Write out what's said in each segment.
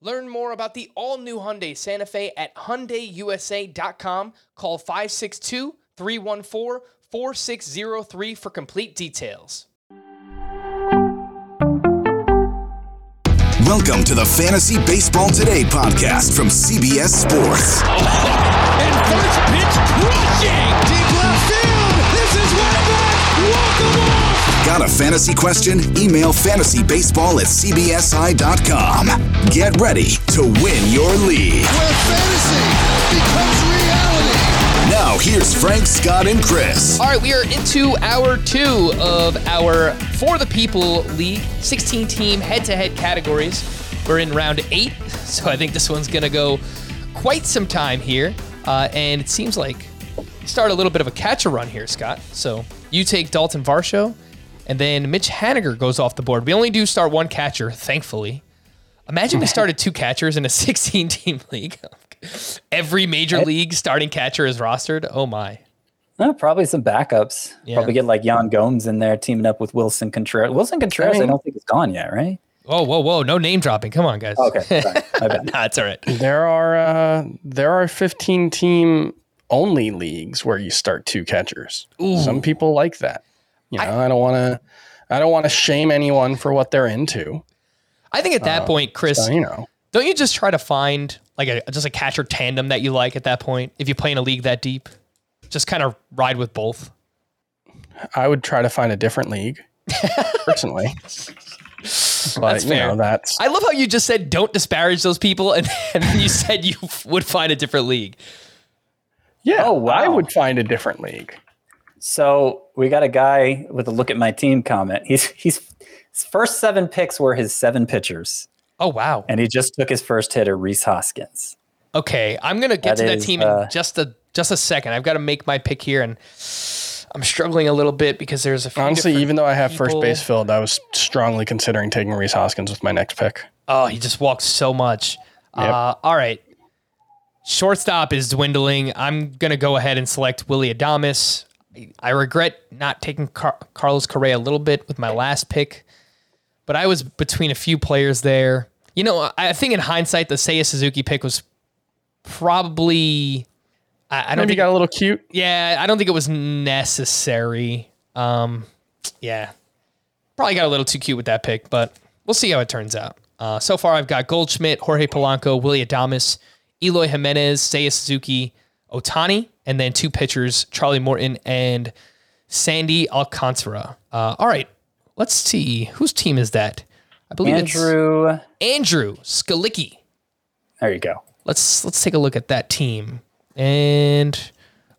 Learn more about the all-new Hyundai Santa Fe at hyundaiusa.com. Call 562-314-4603 for complete details. Welcome to the Fantasy Baseball Today podcast from CBS Sports. And first pitch crushing. Deep left field. This is way back. Walk 'em off. Got a fantasy question? Email fantasybaseball at cbsi.com. Get ready to win your league. Where fantasy becomes reality. Now, here's Frank, Scott, and Chris. All right, we are into hour two of our For the People League 16 team head to head categories. We're in round eight, so I think this one's going to go quite some time here. Uh, and it seems like you start a little bit of a catcher run here, Scott. So you take Dalton Varsho, and then Mitch Haniger goes off the board. We only do start one catcher, thankfully. Imagine we started two catchers in a 16 team league. Every major league starting catcher is rostered. Oh my. Uh, probably some backups. Yeah. Probably get like Yan Gomes in there teaming up with Willson Contreras. Willson Contreras, I, mean- don't think is gone yet, right? Whoa, whoa, whoa. No name dropping. Come on, guys. Okay, sorry. My bad. nah, it's all right. There are uh, there are 15 team only leagues where you start two catchers. Some people like that. You know, I, don't want to I don't want to shame anyone for what they're into. I think at that uh, point, Chris, So, you know, don't you just try to find like a just a catcher tandem that you like at that point if you play in a league that deep? Just kind of ride with both. I would try to find a different league personally. But That's you fair. know, that's I love how you just said don't disparage those people, and, and then you said you would find a different league. yeah. Oh, wow. I would find a different league. So we got a guy with a look at my team comment. He's he's his first seven picks were his seven pitchers, Oh wow. and he just took his first hitter, Rhys Hoskins. Okay, I'm gonna get That to that is, team in uh, just a just a second. I've got to make my pick here, and I'm struggling a little bit because there's a few Honestly, even though I have first base filled, I was strongly considering taking Rhys Hoskins with my next pick. Oh, he just walks so much. Uh, all right. Shortstop is dwindling. I'm going to go ahead and select Willy Adames. I- regret not taking Car- Carlos Correa a little bit with my last pick, but I was between a few players there. You know, I I think in hindsight, the Seiya Suzuki pick was probably. I, I don't Maybe think got a little cute. yeah, I don't think it was necessary. Um, yeah, probably got a little too cute with that pick, but we'll see how it turns out. Uh, so far, I've got Goldschmidt, Jorge Polanco, Willy Adames, Eloy Jimenez, Seiya Suzuki, Ohtani, and then two pitchers, Charlie Morton and Sandy Alcantara. Uh, all right, let's see whose team is that. I believe Andrew, it's Andrew Skalicki there you go. let's let's take a look at that team. And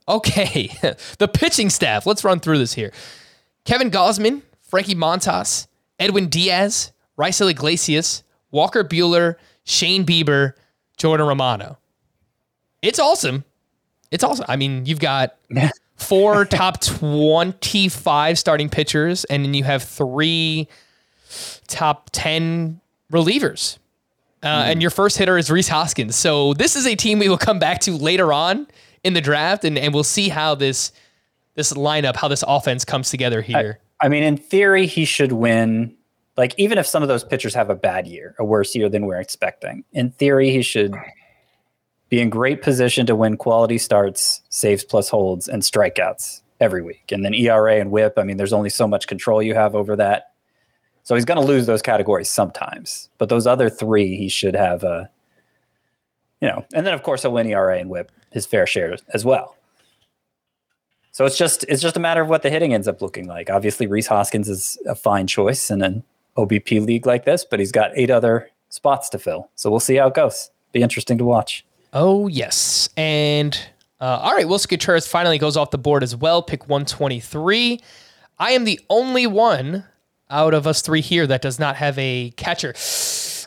okay, the pitching staff. Let's run through this here. Kevin Gausman, Frankie Montas, Edwin Diaz, Raisel Iglesias, Walker Buehler, Shane Bieber, Jordan Romano. It's awesome. It's awesome. I mean, you've got four top 25 starting pitchers, and then you have three top 10 relievers. Uh, and your first hitter is Rhys Hoskins. So this is a team we will come back to later on in the draft, and, and we'll see how this this lineup, how this offense comes together here. I mean, in theory, he should win. Like, even if some of those pitchers have a bad year, a worse year than we're expecting, in theory, he should be in great position to win quality starts, saves plus holds, and strikeouts every week. And then ERA and whip. I mean, there's only so much control you have over that. So he's going to lose those categories sometimes. But those other three, he should have a, you know, and then of course he'll win ERA and whip his fair share as well. So it's just it's just a matter of what the hitting ends up looking like. Obviously, Rhys Hoskins is a fine choice in an OBP league like this, but he's got eight other spots to fill. So we'll see how it goes. Be interesting to watch. Oh yes, and Uh, all right, Willson Contreras finally goes off the board as well. Pick 123. I am the only one out of us three here that does not have a catcher.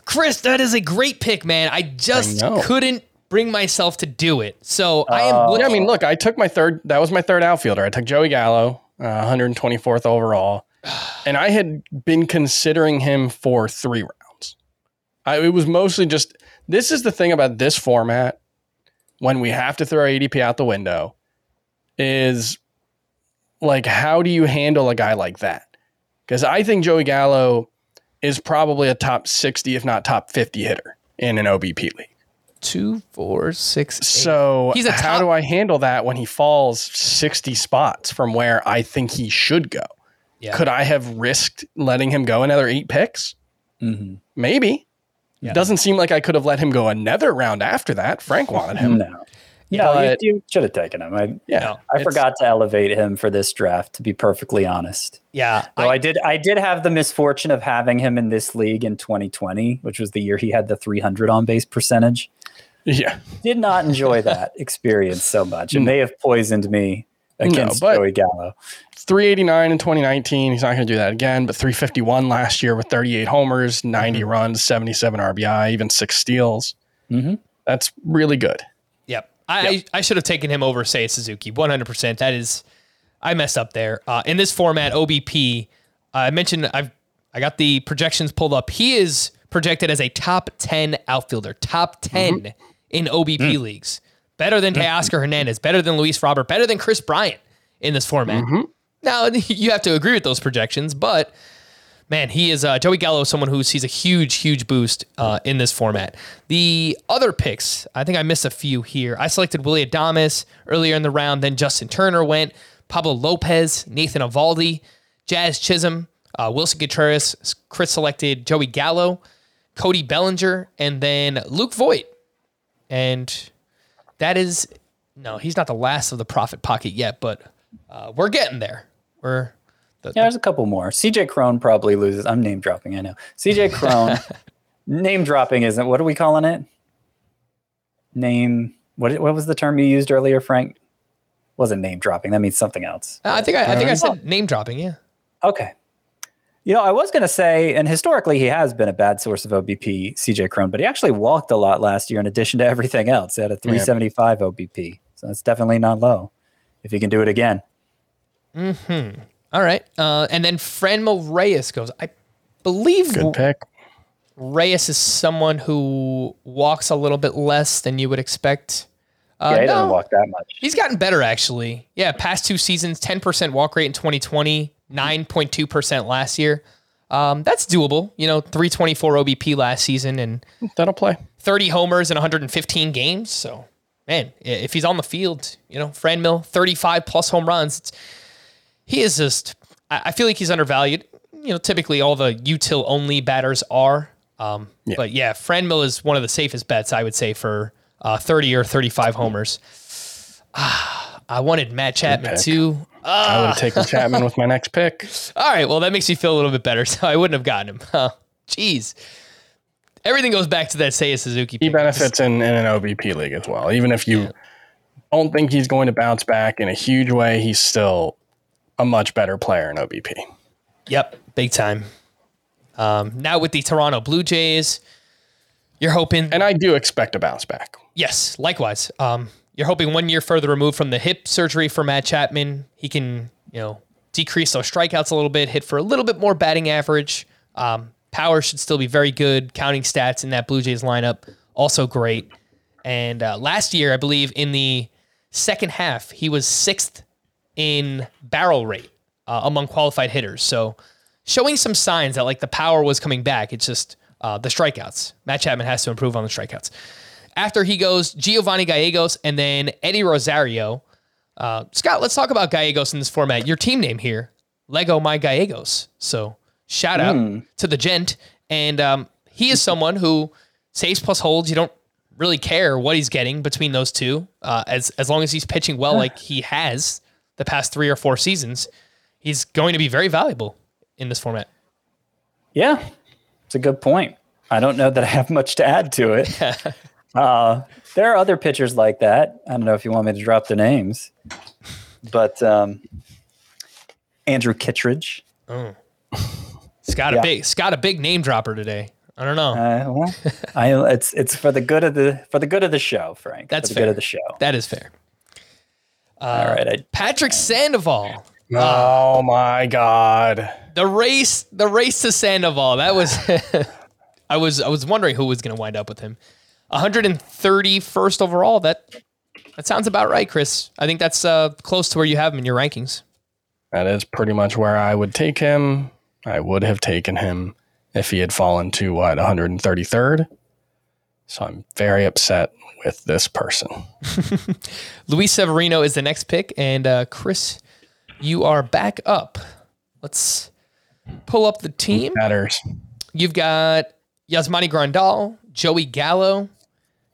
Chris, that is a great pick, man. I just I couldn't bring myself to do it. So I am. Looking- Yeah, I mean, look, I took my third. That was my third outfielder. I took Joey Gallo, uh, 124th overall, and I had been considering him for three rounds. I, it was mostly just. This is the thing about this format when we have to throw ADP out the window is like how do you handle a guy like that? Because I think Joey Gallo is probably a top 60, if not top 50 hitter in an OBP league. two, four, six. eight. So He's a top- how do I handle that when he falls 60 spots from where I think he should go? Yeah. Could I have risked letting him go another eight picks? Mhm. Maybe. Yeah. Doesn't seem like I could have let him go another round after that. Frank wanted him. No. No, you, you should have taken him. I, Yeah. No, I forgot to elevate him for this draft, to be perfectly honest. Yeah, Though I- I, did I did have the misfortune of having him in this league in 2020, which was the year he had the 300 on base percentage. Yeah. Did not enjoy that experience so much. It mm. may have poisoned me against but- Joey Gallo. 389 in 2019. He's not going to do that again, but 351 last year with 38 homers, 90 Mm-hmm. runs, 77 RBI, even six steals. Mhm. That's really good. Yep. I, I, I should have taken him over, say, Suzuki. 100%. That is, I messed up there. Uh, in this format, OBP, uh, I mentioned I've I got the projections pulled up. He is projected as a top 10 outfielder, top 10 in OBP leagues. Better than Teoscar Hernandez, better than Luis Robert, better than Kris Bryant in this format. Now, you have to agree with those projections, but man, he is uh, Joey Gallo, someone who sees a huge, huge boost uh, in this format. The other picks, I think I missed a few here. I selected Willy Adames earlier in the round, then Justin Turner went, Pablo Lopez, Nathan Eovaldi, Jazz Chisholm, uh, Willson Contreras. Chris selected Joey Gallo, Cody Bellinger, and then Luke Voit. And that is no, he's not the last of the profit pocket yet, but uh, we're getting there. We're the, Yeah, there's a couple more. CJ Cron probably loses. I'm name dropping, I know. CJ Cron, name dropping isn't, what are we calling it? Name, what, what was the term you used earlier, Frank? Wasn't name dropping. That means something else. Uh, I think I, I think I said name dropping. Yeah. Okay. You know, I was going to say, and historically he has been a bad source of OBP, CJ Cron, but he actually walked a lot last year in addition to everything else. He had a 375 OBP. So that's definitely not low if he can do it again. All right. Uh, and then Franmil Reyes goes. I believe Good pick. Reyes is someone who walks a little bit less than you would expect. Uh, yeah, he doesn't walk that much. He's gotten better actually. Yeah, past two seasons, 10% walk rate in 2020, 9.2% last year. Um, that's doable. You know, 324 OBP last season and That'll play. 30 homers in 115 games. So, man, if he's on the field, you know, Franmil, 35 plus home runs. It's, he is just, I I feel like he's undervalued. You know, typically all the util only batters are. Um, But yeah, Franmil is one of the safest bets, I would say, for uh, 30 or 35 homers. Ah, I wanted Matt Chapman pick. too. I would have taken Chapman with my next pick. All right, well, that makes me feel a little bit better. So I wouldn't have gotten him. Huh. Jeez. Everything goes back to that Seiya Suzuki. He benefits in, in an OBP league as well. Even if you don't think he's going to bounce back in a huge way, he's still a much better player in OBP. Yep, big time. Um, now with the Toronto Blue Jays, you're hoping. And I do expect a bounce back. yes, likewise. Um, you're hoping one year further removed from the hip surgery for Matt Chapman, he can you know decrease those strikeouts a little bit, hit for a little bit more batting average. Um, power should still be very good. Counting stats in that Blue Jays lineup also great. And uh, last year, I believe in the second half, he was sixth in barrel rate uh, among qualified hitters. So showing some signs that like the power was coming back. It's just uh, the strikeouts. Matt Chapman has to improve on the strikeouts. After he goes Giovanni Gallegos and then Eddie Rosario. Uh, Scott, let's talk about Gallegos in this format. Your team name here, Lego My Gallegos. So shout out to the gent. And um, he is someone who saves plus holds. You don't really care what he's getting between those two, uh, as as long as he's pitching well, like he has the past three or four seasons. He's going to be very valuable in this format. Yeah, it's a good point. I don't know that I have much to add to it. Uh, there are other pitchers like that. I don't know if you want me to drop the names, but um, Andrew Kittredge. It's got a big, got a big name dropper today. I don't know. Uh, well, I, it's it's for the good of the for the good of the show, Frank. That's for the fair. good of the show. that is fair. All right, I, Patrick Sandoval. Oh my god. the race the race to Sandoval. That was I was I was wondering who was going to wind up with him. 131st overall. That that sounds about right, Chris. I think that's uh, close to where you have him in your rankings. That is pretty much where I would take him. I would have taken him if he had fallen to what 133rd. So I'm very upset with this person. Luis Severino is the next pick, and uh, Chris, you are back up. Let's pull up the team. Matters. You've got Yasmani Grandal, Joey Gallo,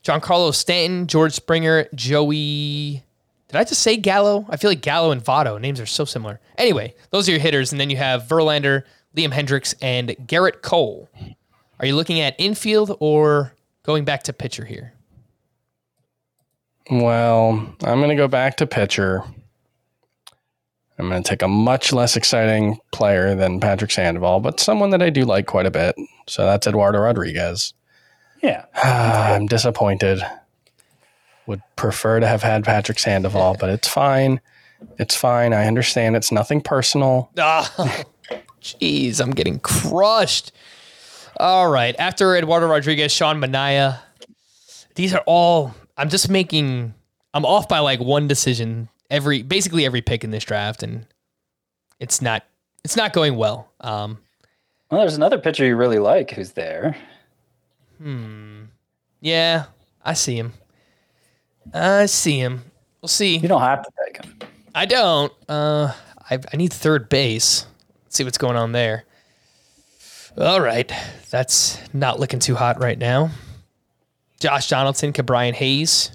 Giancarlo Stanton, George Springer, Joey. Did I just say Gallo? I feel like Gallo and Votto names are so similar. Anyway, those are your hitters, and then you have Verlander, Liam Hendriks, and Gerrit Cole. Are you looking at infield or going back to pitcher here? Well, I'm going to go back to pitcher. I'm going to take a much less exciting player than Patrick Sandoval, but someone that I do like quite a bit. So that's Eduardo Rodriguez. yeah. I'm disappointed. Would prefer to have had Patrick Sandoval, but it's fine. It's fine. I understand. It's nothing personal. Oh, jeez, I'm getting crushed. All right. After Eduardo Rodriguez, Sean Manaea, these are all, I'm just making, I'm off by like one decision every, basically every pick in this draft. And it's not, it's not going well. Um, Well, there's another pitcher you really like who's there. Hmm. Yeah, I see him. I see him. We'll see. You don't have to take him. I don't. Uh, I, I need third base. Let's see what's going on there. All right. That's not looking too hot right now. Josh Donaldson, Brian Hayes.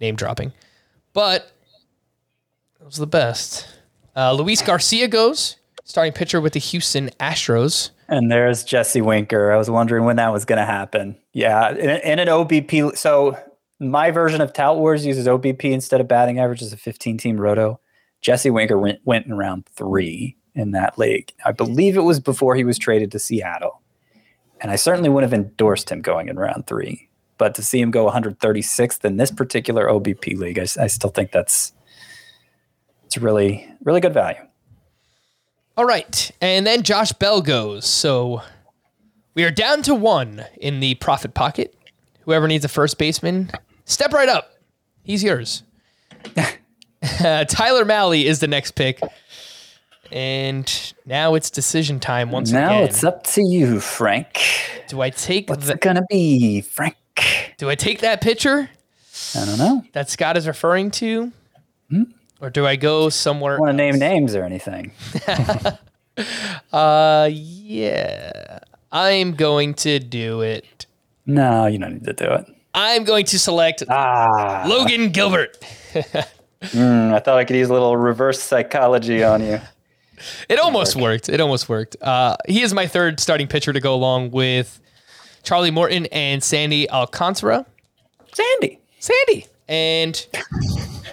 Name dropping. But those was the best. Uh, Luis Garcia goes, starting pitcher with the Houston Astros. And there's Jesse Winker. I was wondering when that was going to happen. Yeah, in, in an OBP. So my version of Tout Wars uses OBP instead of batting average as a 15 team roto. Jesse Winker went, went in round three in that league. I believe it was before he was traded to Seattle. And I certainly wouldn't have endorsed him going in round three. But to see him go 136th in this particular OBP league, I still think that's it's really, really good value. All right. And then Josh Bell goes. So we are down to one in the profit pocket. Whoever needs a first baseman, step right up. He's yours. Uh, Tyler Mahle is the next pick. And now it's decision time once now again. Now it's up to you, Frank. do I take What's the, it gonna be, Frank? do I take that pitcher I don't know. that Scott is referring to? Hmm? Or do I go somewhere? want to name names or anything. Uh yeah. I'm going to do it. No, you don't need to do it. I'm going to select Ah, Logan Gilbert. mm, I thought I could use a little reverse psychology on you. It almost worked. It almost worked. Uh, he is my third starting pitcher to go along with Charlie Morton and Sandy Alcantara. Sandy. Sandy. And,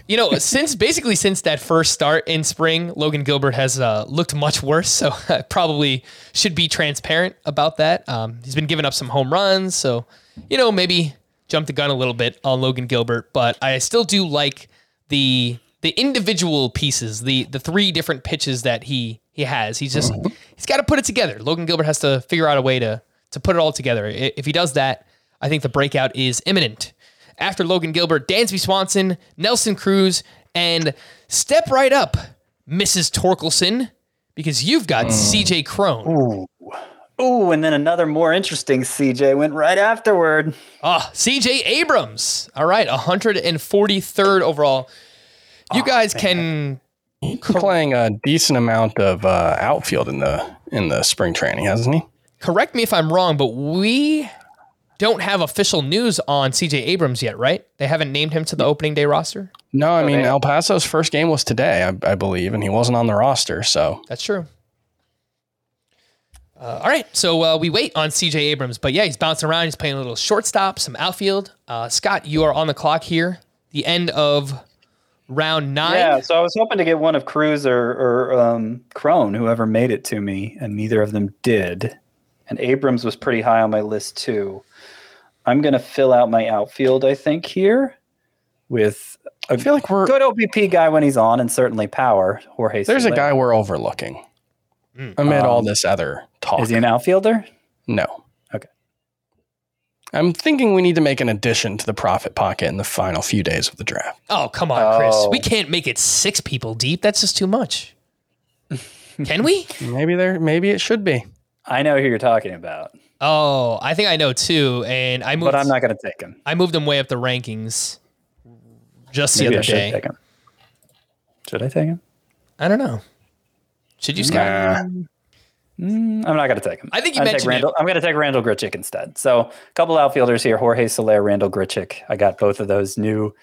you know, since basically since that first start in spring, Logan Gilbert has uh, looked much worse. So I probably should be transparent about that. Um, he's been giving up some home runs. So, you know, maybe jump the gun a little bit on Logan Gilbert. But I still do like the the individual pieces, the the three different pitches that he he has. He's just he's got to put it together. Logan Gilbert has to figure out a way to to put it all together. If he does that, I think the breakout is imminent. After Logan Gilbert, Dansby Swanson, Nelson Cruz, and step right up, Mrs. Torkelson, because you've got CJ Cron. Ooh, and then another more interesting CJ went right afterward. Ah, CJ Abrams. All right, 143rd overall. You guys can He's playing a decent amount of uh, outfield in the in the spring training, hasn't he? correct me if I'm wrong, but we don't have official news on CJ Abrams yet, right? They haven't named him to the opening day roster. No, I mean they- El Paso's first game was today, I, I believe, and he wasn't on the roster. So That's true. Uh, all right, so uh, we wait on CJ Abrams, but yeah, he's bouncing around. He's playing a little shortstop, some outfield. Uh, Scott, you are on the clock here. The end of round nine. Yeah, so I was hoping to get one of Cruz or, or um, Cron, whoever made it to me, and neither of them did. And Abrams was pretty high on my list too. I'm going to fill out my outfield, I think, here with a I feel like we're good OBP guy when he's on, and certainly power. Jorge. there's a guy we're overlooking amid all Um, this other talk. Is he an outfielder? no. Okay. I'm thinking we need to make an addition to the profit pocket in the final few days of the draft. Oh, come on, Chris. Oh. We can't make it six people deep. That's just too much. Can we? Maybe there maybe it should be. I know who you're talking about, Oh, I think I know too. And I moved. but I'm not going to take him. I moved him way up the rankings just the Maybe I other should day. take him. Should I take him? I don't know. Should you, Scott? Mm, I'm not going to take him. I think you I'm gonna mentioned take Randall, I'm going to take Randall Grichuk instead. So a couple outfielders here: Jorge Soler, Randall Grichuk. I got both of those new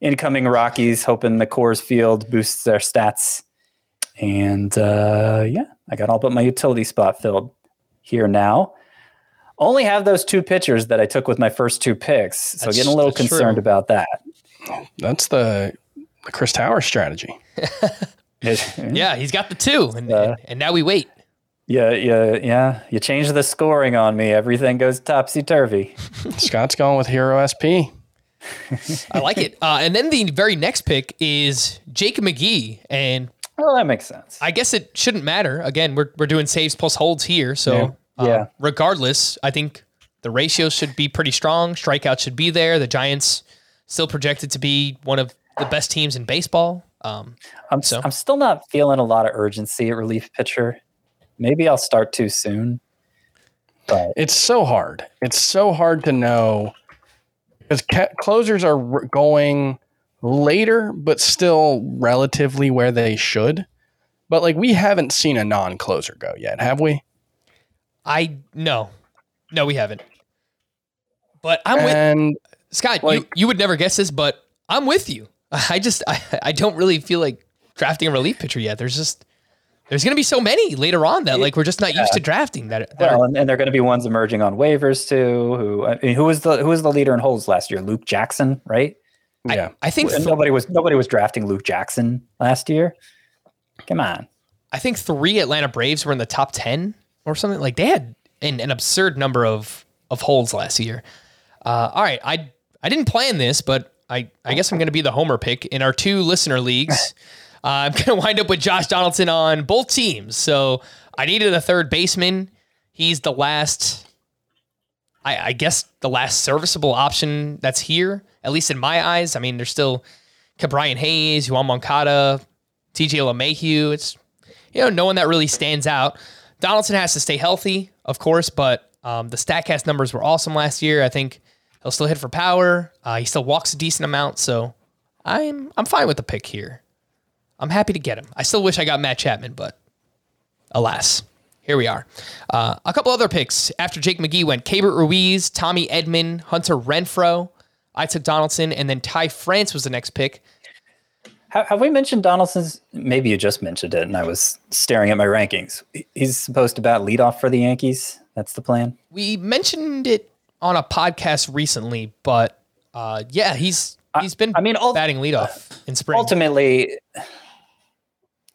incoming Rockies, hoping the Coors Field boosts their stats. And uh, yeah, I got all but my utility spot filled here now. Only have those two pitchers that I took with my first two picks, so That's- getting a little concerned true. about that. That's the the Chris Tower strategy. Yeah, he's got the two, and, Uh, and now we wait. Yeah, yeah, yeah. You change the scoring on me, everything goes topsy turvy. Scott's going with Hero SP. I like it. Uh, and then the very next pick is Jake McGee, and Well, that makes sense. I guess it shouldn't matter. Again, we're we're doing saves plus holds here, so uh, Yeah. regardless, I think the ratios should be pretty strong. Strikeouts should be there. The Giants still projected to be one of the best teams in baseball. Um, I'm So? I'm still not feeling a lot of urgency at relief pitcher. Maybe I'll start too soon. But It's so hard. It's so hard to know because ca- closers are r- going later, but still relatively where they should. But like we haven't seen a non-closer go yet, have we? I no, no, we haven't. But I'm with and Scott. you, you would never guess this, but I'm with you. I just I, I don't really feel like drafting a relief pitcher yet. There's just there's going to be so many later on that like we're just not used to drafting that. that well, are, and, and there are going to be ones emerging on waivers too. Who I mean, who was the who was the leader in holds last year? Luke Jackson, right? yeah, I think th- nobody was nobody was drafting Luke Jackson last year. Come on. I think three Atlanta Braves were in the top ten or something. Like they had an, an absurd number of of holds last year. Uh, all right, I I didn't plan this, but I I guess I'm going to be the homer pick in our two listener leagues. Uh, I'm going to wind up with Josh Donaldson on both teams. So I needed a third baseman. He's the last, I, I guess, the last serviceable option that's here, at least in my eyes. I mean, there's still Ke'Bryan Hayes, Yoán Moncada, DJ LeMahieu. It's, you know, no one that really stands out. Donaldson has to stay healthy, of course, but um, the StatCast numbers were awesome last year. I think he'll still hit for power. Uh, he still walks a decent amount, so I'm I'm fine with the pick here. I'm happy to get him. I still wish I got Matt Chapman, but alas, here we are. Uh, a couple other picks after Jake McGee went: Keibert Ruiz, Tommy Edman, Hunter Renfroe. I took Donaldson, and then Ty France was the next pick. Have, have we mentioned Donaldson's? Maybe you just mentioned it, and I was staring at my rankings. He's supposed to bat leadoff for the Yankees. That's the plan. We mentioned it on a podcast recently, but uh, yeah, he's he's been I mean, ult- batting leadoff in spring. ultimately,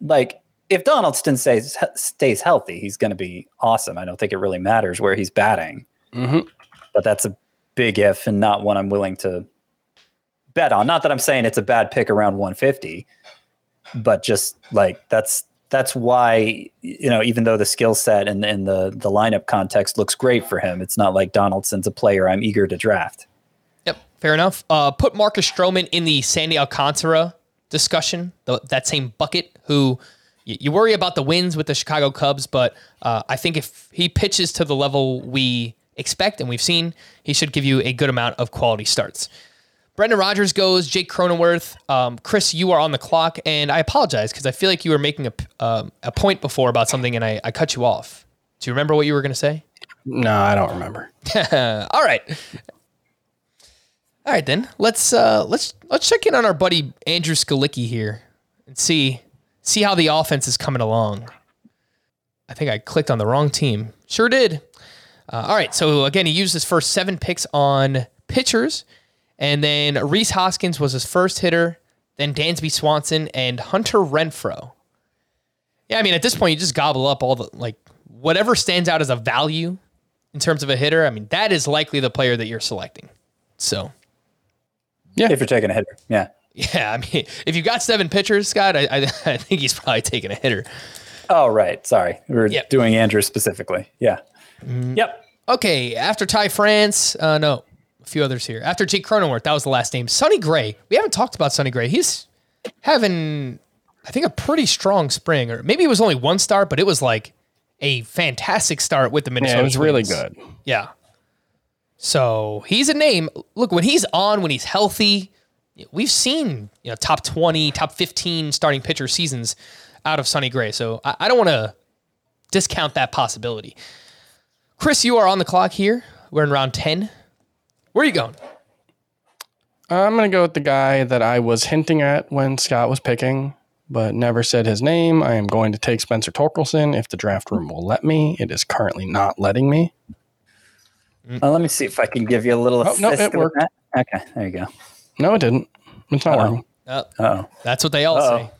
like if Donaldson stays stays healthy, he's going to be awesome. I don't think it really matters where he's batting, Mhm. but that's a big if and not one I'm willing to bet on. Not that I'm saying it's a bad pick around 150, but just like that's that's why you know even though the skill set and, and the the lineup context looks great for him, it's not like Donaldson's a player I'm eager to draft. Yep, fair enough. Uh, put Marcus Stroman in the Sandy Alcantara discussion, the, that same bucket. Who y- you worry about the wins with the Chicago Cubs, but uh, I think if he pitches to the level we expect and we've seen, he should give you a good amount of quality starts. Brendan Rodgers goes. Jake Cronenworth. Um, Chris, you are on the clock, and I apologize because I feel like you were making a, um, a point before about something, and I, I cut you off. Do you remember what you were going to say? no, I don't remember. All right. All right then. Let's uh let's let's check in on our buddy Andrew Skalicki here and see see how the offense is coming along. I think I clicked on the wrong team. Sure did. Uh, all right. So again, he used his first seven picks on pitchers, and then Rhys Hoskins was his first hitter. Then Dansby Swanson and Hunter Renfroe. Yeah, I mean, at this point, you just gobble up all the like whatever stands out as a value in terms of a hitter. I mean, that is likely the player that you're selecting. So Yeah. If you're taking a hitter, yeah. yeah, I mean, if you got seven pitchers, Scott, I, I, I think he's probably taking a hitter. Oh, right. Sorry, We are Yep. doing Andrew specifically. Yeah. Yep. Okay, after Ty France, uh, no, a few others here. After Jake Cronenworth, that was the last name. Sonny Gray. We haven't talked about Sonny Gray. He's having, I think, a pretty strong spring, or maybe it was only one start, but it was like a fantastic start with the Minnesota. Yeah, it was really good. Yeah. So he's a name. Look, when he's on, when he's healthy, we've seen you know top twenty, top fifteen starting pitcher seasons out of Sonny Gray. So I, I don't want to discount that possibility. Chris, you are on the clock here. We're in round ten. Where are you going? I'm going to go with the guy that I was hinting at when Scott was picking, but never said his name. I am going to take Spencer Torkelson if the draft room will let me. It is currently not letting me. Well, let me see if I can give you a little Oh, no, it worked. that. Okay, there you go. No, it didn't. It's not working. Uh, Oh, that's what they all Uh-oh. say.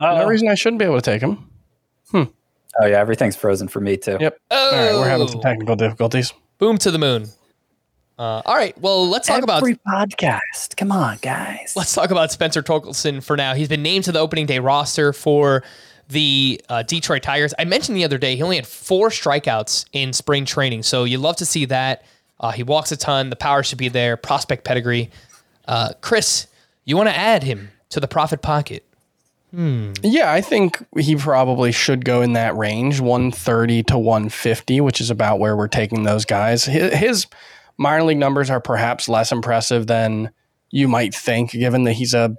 No reason I shouldn't be able to take him. oh yeah, everything's frozen for me too. Yep. All right, we're having some technical difficulties. Boom to the moon. Uh, all right. Well, let's talk about Every podcast. Come on, guys. Let's talk about Spencer Torkelson for now. He's been named to the opening day roster for the uh, Detroit Tigers. I mentioned the other day he only had four strikeouts in spring training, so you love to see that. Uh, he walks a ton. The power should be there. Prospect pedigree. Uh, Chris, you want to add him to the profit pocket? Hmm. Yeah, I think he probably should go in that range, 130 to 150, which is about where we're taking those guys. His, his minor league numbers are perhaps less impressive than you might think, given that he's a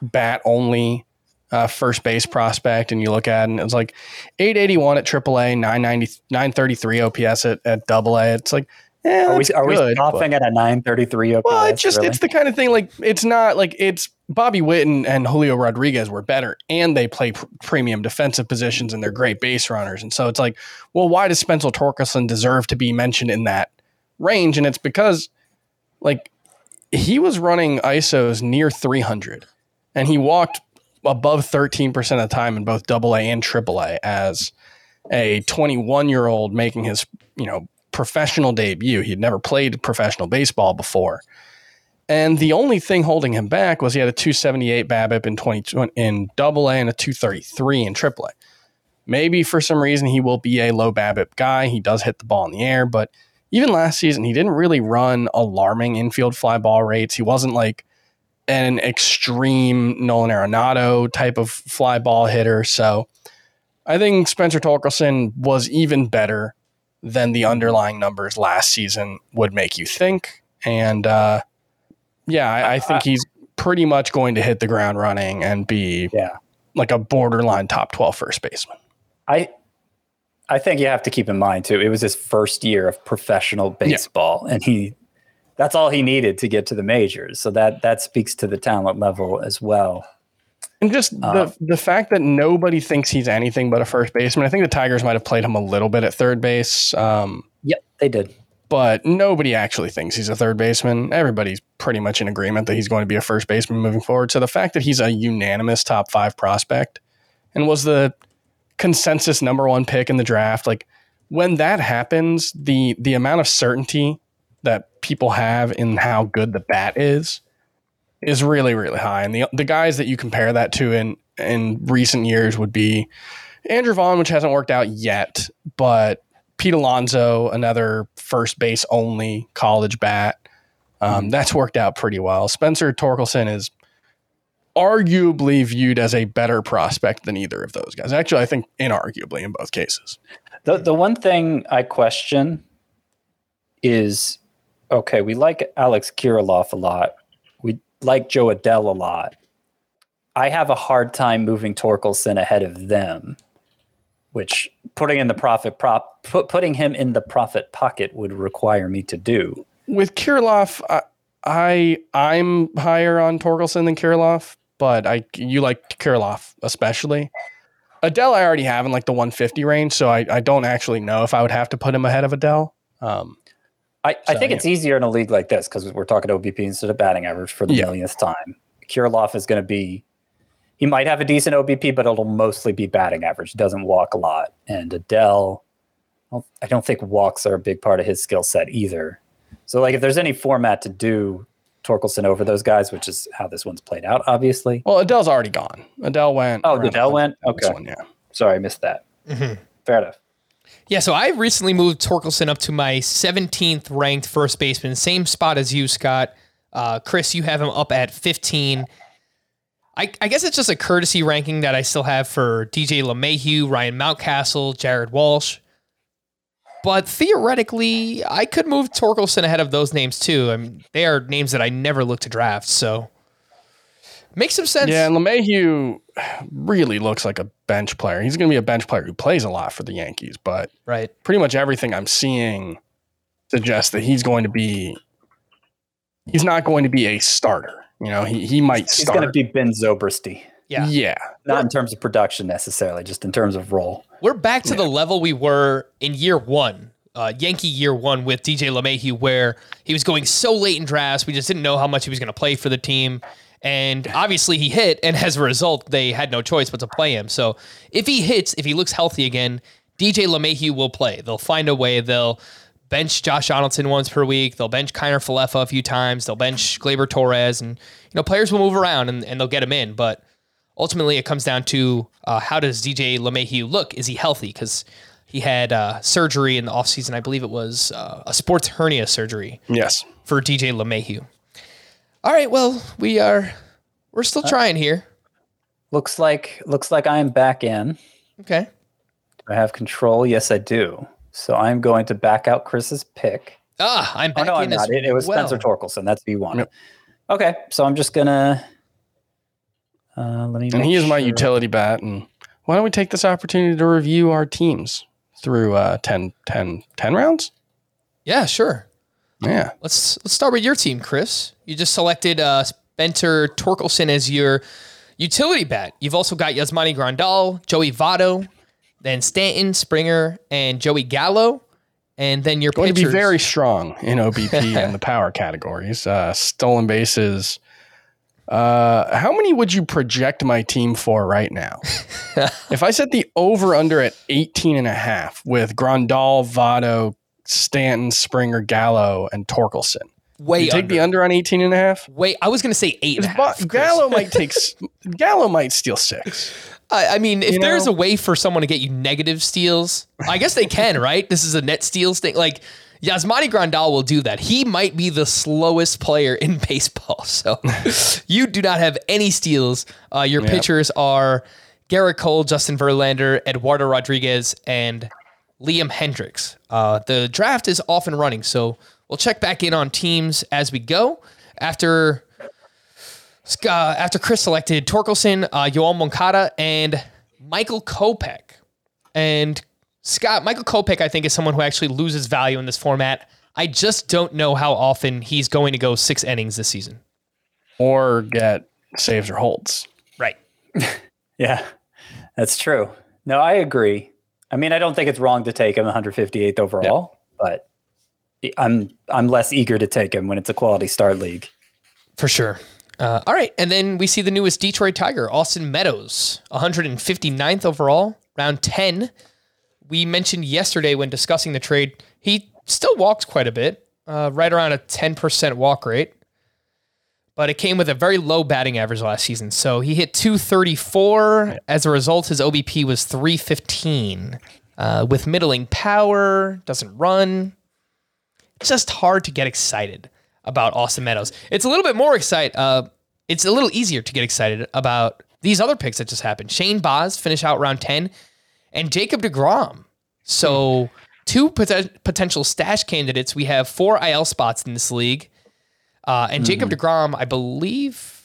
bat only uh, first base prospect. And you look at it and it's like 881 at AAA, 990, 933 OPS at, at AA. It's like, yeah, Are we, are we good, stopping at a 933 OPS? well, it's just really? it's the kind of thing like it's not like it's Bobby Witt and, and Julio Rodriguez were better, and they play pr- premium defensive positions and they're great base runners, and so it's like, well, why does Spencer Torkelson deserve to be mentioned in that range? And it's because like he was running ISOs near 300, and he walked above 13 percent of the time in both Double A and Triple A as a 21 year old making his you know professional debut. He'd never played professional baseball before. And the only thing holding him back was he had a 278 BABIP in 20 in double A and a 233 in triple A. Maybe for some reason he will be a low BABIP guy. He does hit the ball in the air, but even last season he didn't really run alarming infield fly ball rates. He wasn't like an extreme Nolan Arenado type of fly ball hitter. So I think Spencer Torkelson was even better than the underlying numbers last season would make you think. And uh, yeah, I, I think he's pretty much going to hit the ground running and be yeah. like a borderline top 12 first baseman. I I think you have to keep in mind too. It was his first year of professional baseball, and he that's all he needed to get to the majors. So that that speaks to the talent level as well. And just Uh, the the fact that nobody thinks he's anything but a first baseman. I think the Tigers might have played him a little bit at third base, um, Yep, they did. but nobody actually thinks he's a third baseman. Everybody's pretty much in agreement that he's going to be a first baseman moving forward. So the fact that he's a unanimous top five prospect and was the consensus number one pick in the draft, like when that happens, the the amount of certainty that people have in how good the bat is is really really high. And the the guys that you compare that to in in recent years would be Andrew Vaughn, which hasn't worked out yet, but Pete Alonso, another first base only college bat. Um, That's worked out pretty well. Spencer Torkelson is arguably viewed as a better prospect than either of those guys. Actually, I think inarguably in both cases. The the one thing I question is okay, we like Alex Kirilloff a lot. We like Jo Adell a lot. I have a hard time moving Torkelson ahead of them, which putting in the profit prop put, putting him in the profit pocket would require me to do. With Kirilloff, I, I I'm higher on Torkelson than Kirilloff, but I you like Kirilloff especially. Adell, I already have in like the 150 range, so I, I don't actually know if I would have to put him ahead of Adell. Um, I, I So, think yeah. it's easier in a league like this because we're talking OBP instead of batting average for the Yeah. millionth time. Kirilloff is going to be, he might have a decent OBP, but it'll mostly be batting average. He doesn't walk a lot. And Adell, well, I don't think walks are a big part of his skill set either. So, like, if there's any format to do Torkelson over those guys, which is how this one's played out, obviously. well, Adell's already gone. Adell went. Oh, Adell went? 100 this Okay. one, yeah. Sorry, I missed that. Mm-hmm. Fair enough. Yeah, so I recently moved Torkelson up to my 17th ranked first baseman, same spot as you, Scott. Uh, Chris, you have him up at 15. I, I guess it's just a courtesy ranking that I still have for DJ LeMahieu, Ryan Mountcastle, Jared Walsh. But theoretically, I could move Torkelson ahead of those names too. I mean, they are names that I never look to draft, so makes some sense. Yeah, and LeMahieu really looks like a bench player. He's going to be a bench player who plays a lot for the Yankees, but right. pretty much everything I'm seeing suggests that he's going to be. He's not going to be a starter. You know, he he might start. He's going to be Ben Zobrist. Yeah. yeah, Not in terms of production necessarily, just in terms of role. We're back to the level we were in year one, uh, Yankee year one with DJ LeMahieu, where he was going so late in drafts. We just didn't know how much he was going to play for the team. And obviously he hit, and as a result, they had no choice but to play him. So if he hits, if he looks healthy again, DJ LeMahieu will play. They'll find a way. They'll bench Josh Donaldson once per week. They'll bench Kiner Falefa a few times. They'll bench Gleyber Torres, and you know players will move around and, and they'll get him in. But ultimately it comes down to uh, how does DJ LeMahieu look? Is he healthy? Because he had uh, surgery in the offseason. I believe it was uh, a sports hernia surgery yes. for DJ LeMahieu. All right, well, we are we're still trying here. Looks like looks like I'm back in. Okay. Do I have control? Yes, I do. So I'm going to back out Chris's pick. Ah, I'm Oh back no, I'm not. It, it was well. Spencer Torkelson. That's who you wanted. Yep. Okay, so I'm just gonna. Uh, let me. And make he is my utility bat. And why don't we take this opportunity to review our teams through uh, 10, 10, 10 rounds? Yeah, sure. Yeah. Let's let's start with your team, Chris. You just selected uh, Spencer Torkelson as your utility bat. You've also got Yasmani Grandal, Joey Votto, then Stanton, Springer, and Joey Gallo, and then your Going to be very strong in OBP and the power categories. Uh, stolen bases. Uh, how many would you project my team for right now? if I set the over under at 18 and a half with Grandal, Votto, Stanton, Springer, Gallo, and Torkelson. way You take under. the under on 18 and a half? Wait, I was going to say eight and a half. Gallo might take Gallo might steal six. I, I mean, if You there's know? a way for someone to get you negative steals, I guess they can, right? This is a net steals thing. Like Yasmani Grandal will do that. He might be the slowest player in baseball. So you do not have any steals. Uh, your Yep. pitchers are Gerrit Cole, Justin Verlander, Eduardo Rodriguez, and Liam Hendriks. Uh, the draft is off and running, so we'll check back in on teams as we go. After uh, after Chris selected Torkelson, uh, Yoel Moncada, and Michael Kopech. And Scott, Michael Kopech, I think, is someone who actually loses value in this format. I just don't know how often he's going to go six innings this season. Or get saves or holds. Right. Yeah, that's true. No, I agree. I mean, I don't think it's wrong to take him 158th overall, but I'm I'm less eager to take him when it's a quality start league. For sure. Uh, all right. And then we see the newest Detroit Tiger, Austin Meadows, 159th overall, round 10. We mentioned yesterday when discussing the trade, he still walked quite a bit, uh, right around a 10% walk rate. But it came with a very low batting average last season. So he hit 234. As a result, his OBP was 315. Uh, with middling power, doesn't run. It's just hard to get excited about Austin Meadows. It's a little bit more excite. Uh, it's a little easier to get excited about these other picks that just happened. Shane Baz finish out round 10 and Jacob DeGrom. So, two pot- potential stash candidates. We have four IL spots in this league. Uh, and Jacob DeGrom, I believe,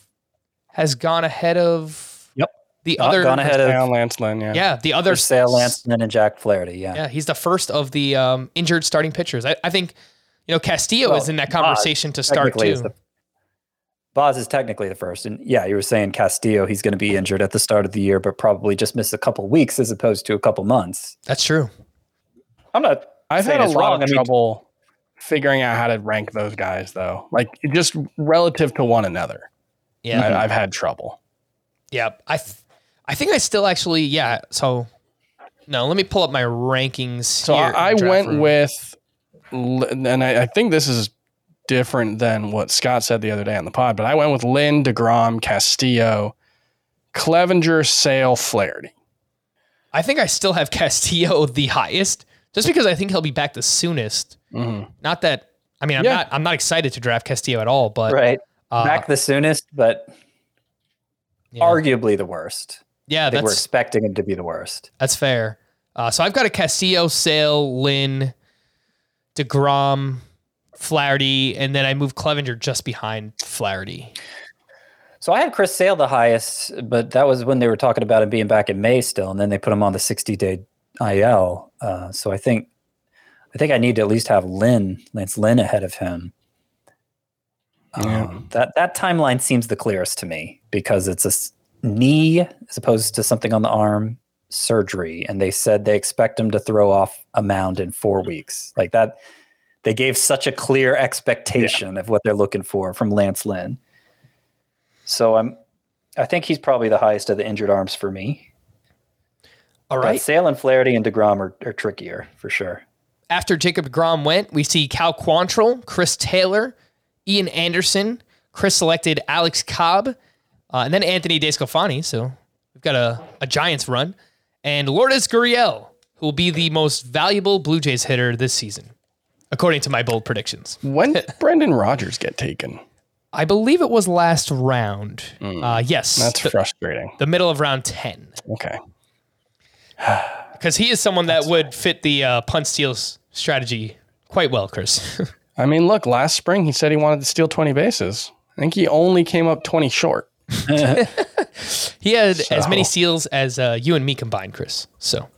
has gone ahead of Yep. the Uh, other. gone ahead of Down Lance Lynn, yeah. Yeah, the other for sale Lansman and Jack Flaherty. Yeah. yeah, he's the first of the um, injured starting pitchers. I, I think, you know, Castillo Well, is in that Baz conversation to start technically is too. the- Baz is technically the first. And yeah, you were saying Castillo, he's going to be injured at the start of the year, but probably just miss a couple weeks as opposed to a couple months. That's true. I'm not. I've had a lot wrong. of I mean, trouble figuring out how to rank those guys, though. Like just relative to one another, Yeah. I, mm-hmm. I've had trouble. Yeah, I, th- I think I still actually, yeah. So, no, let me pull up my rankings. So I, I went room. with, and I, I think this is different than what Scott said the other day on the pod, but I went with Lynn, DeGrom, Castillo, Clevinger, Sale, Flaherty. I think I still have Castillo the highest, just because I think he'll be back the soonest. Mhm. Not that I mean, I'm Yeah. not I'm not excited to draft Castillo at all, but right. uh, Back the soonest, but yeah, arguably the worst. yeah I think we're expecting him to be the worst. that's fair. Uh, so I've got a Castillo, Sale, Lynn, Degrom, Flaherty, and then I move Clevinger just behind Flaherty. So I had Chris Sale the highest, but that was when they were talking about him being back in May still, and then they put him on the 60 day IL. Uh, so I think I think I need to at least have Lynn, Lance Lynn ahead of him. Yeah. Um, that that timeline seems the clearest to me because it's a knee as opposed to something on the arm surgery, and they said they expect him to throw off a mound in four weeks. Like that, they gave such a clear expectation of what they're looking for from Lance Lynn. So I'm, I think he's probably the highest of the injured arms for me. All right, But. Sale and Flaherty and Degrom are, are trickier for sure. After Jacob deGrom went, we see Cal Quantrill, Chris Taylor, Ian Anderson, Chris selected Alex Cobb, uh, and then Anthony DeSclafani. So we've got a, a Giants run. And Lourdes Gurriel, who will be the most valuable Blue Jays hitter this season, according to my bold predictions. When did Brendan Rodgers get taken? I believe it was last round. Uh, yes. That's the, frustrating. the middle of round 10. Okay. Because he is someone that would fit the uh, punt steals strategy quite well, Chris. I mean, look, last spring he said he wanted to steal 20 bases. I think he only came up 20 short. He had as many So- steals as uh, you and me combined, Chris. So,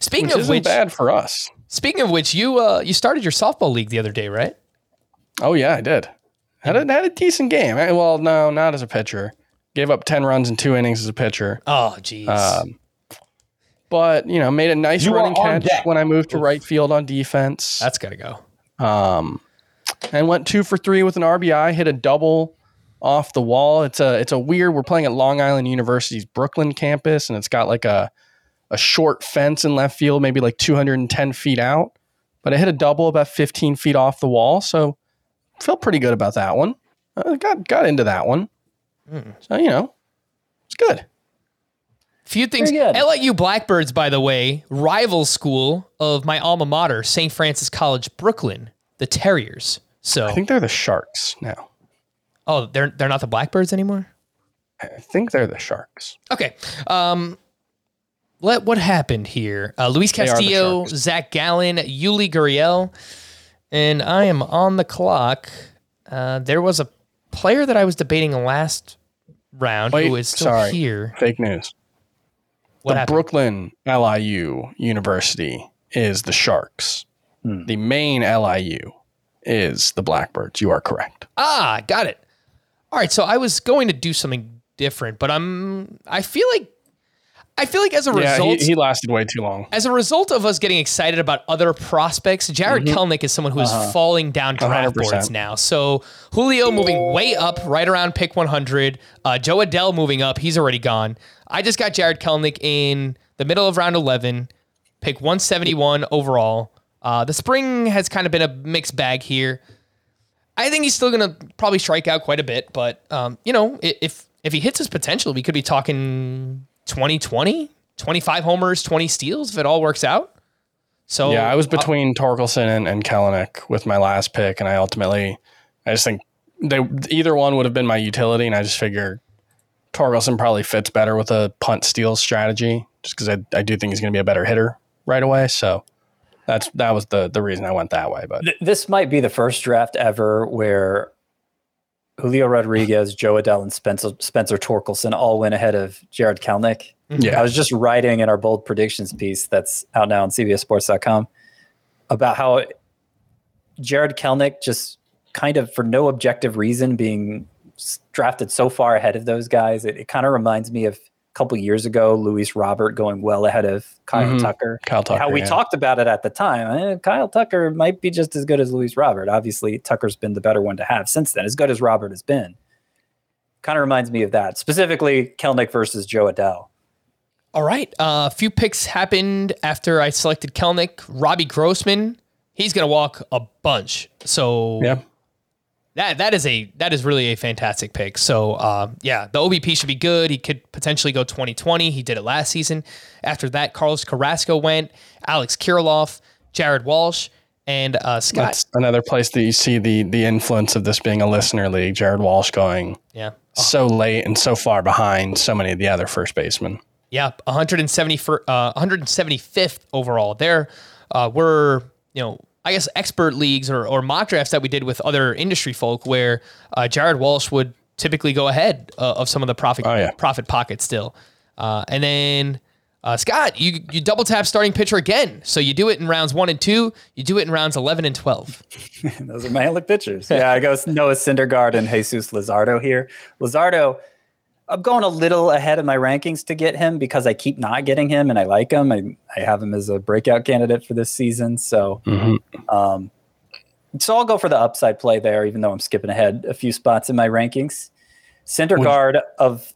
speaking Which of which, bad for us. speaking of which, you uh, you started your softball league the other day, right? Oh yeah, I did. Had a, had a decent game. Well, no, not as a pitcher. Gave up 10 runs in two innings as a pitcher. Oh, jeez. Um, but, you know, made a nice You running catch deck. when I moved to right field on defense. That's gotta go. Um, and went two for three with an RBI. Hit a double off the wall. It's a it's a weird. We're playing at Long Island University's Brooklyn campus, and it's got like a a short fence in left field, maybe like 210 feet out. But I hit a double about 15 feet off the wall, so felt pretty good about that one. I got got into that one, so you know, it's good. Few things. Very good. LIU Blackbirds, by the way, rival school of my alma mater, St. Francis College, Brooklyn, the Terriers. So, I think they're the Sharks now. oh, they're they're not the Blackbirds anymore. I think they're the Sharks. Okay. Um, let what happened here? Uh, Luis Castillo, Zac Gallen, Yuli Gurriel, and I am on the clock. Uh, there was a player that I was debating last round Wait, who is still sorry. here. Fake news. What the happened? Brooklyn LIU University is the Sharks. Hmm. The main LIU is the Blackbirds. You are correct. Ah, got it. All right, so I was going to do something different, but I'm. I feel like. I feel like as a Yeah, result, he, he lasted way too long. as a result of us getting excited about other prospects, Jarred Kelenic is someone who is falling down draft 100%. boards now. So Julio moving way up, right around pick 100. Uh, Jo Adell moving up, he's already gone. I just got Jarred Kelenic in the middle of round 11, pick 171 overall. Uh, the spring has kind of been a mixed bag here. I think he's still going to probably strike out quite a bit, but um, you know, if if he hits his potential, we could be talking 2020, 25 homers, 20 steals if it all works out. So Yeah, I was uh, between Torkelson and, and Kelenic with my last pick, and I ultimately, I just think they either one would have been my utility, and I just figure Torkelson probably fits better with a punt steal strategy, just because I, I do think he's going to be a better hitter right away. So that's that was the the reason I went that way. But Th- This might be the first draft ever where Julio Rodriguez, Jo Adell, and Spencer Spencer Torkelson all went ahead of Jarred Kelenic. Mm-hmm. yeah, I was just writing in our bold predictions piece that's out now on CBSSports.com about how Jarred Kelenic just kind of for no objective reason being drafted so far ahead of those guys. It, it kind of reminds me of a couple years ago, Luis Robert going well ahead of Kyle Mhm. Tucker. Kyle Tucker. How we yeah. talked about it at the time. eh, Kyle Tucker might be just as good as Luis Robert. Obviously, Tucker's been the better one to have since then, as good as Robert has been. Kind of reminds me of that. Specifically, Kelenic versus Jo Adell. All right. Uh, a few picks happened after I selected Kelenic. Robbie Grossman, he's going to walk a bunch. So Yeah. That that is a that is really a fantastic pick. So uh, yeah, the OBP should be good. He could potentially go 2020. He did it last season. After that, Carlos Carrasco went, Alex Kirilloff, Jared Walsh, and uh, Scott. That's another place that you see the the influence of this being a listener league. Jared Walsh going yeah. so late and so far behind so many of the other first basemen. Yeah, 170 for, uh, 175th overall. There uh, were, you know, I guess expert leagues or, or mock drafts that we did with other industry folk where uh, Jared Walsh would typically go ahead uh, of some of the profit Oh, yeah. profit pockets still. Uh, and then uh, Scott, you you double tap starting pitcher again. So you do it in rounds one and two. You do it in rounds 11 and 12. Those are my only pitchers. Yeah, I go Noah Syndergaard and Jesus Luzardo here. Luzardo, I'm going a little ahead of my rankings to get him because I keep not getting him and I like him. I, I have him as a breakout candidate for this season. So, um, so I'll go for the upside play there, even though I'm skipping ahead a few spots in my rankings. Syndergaard of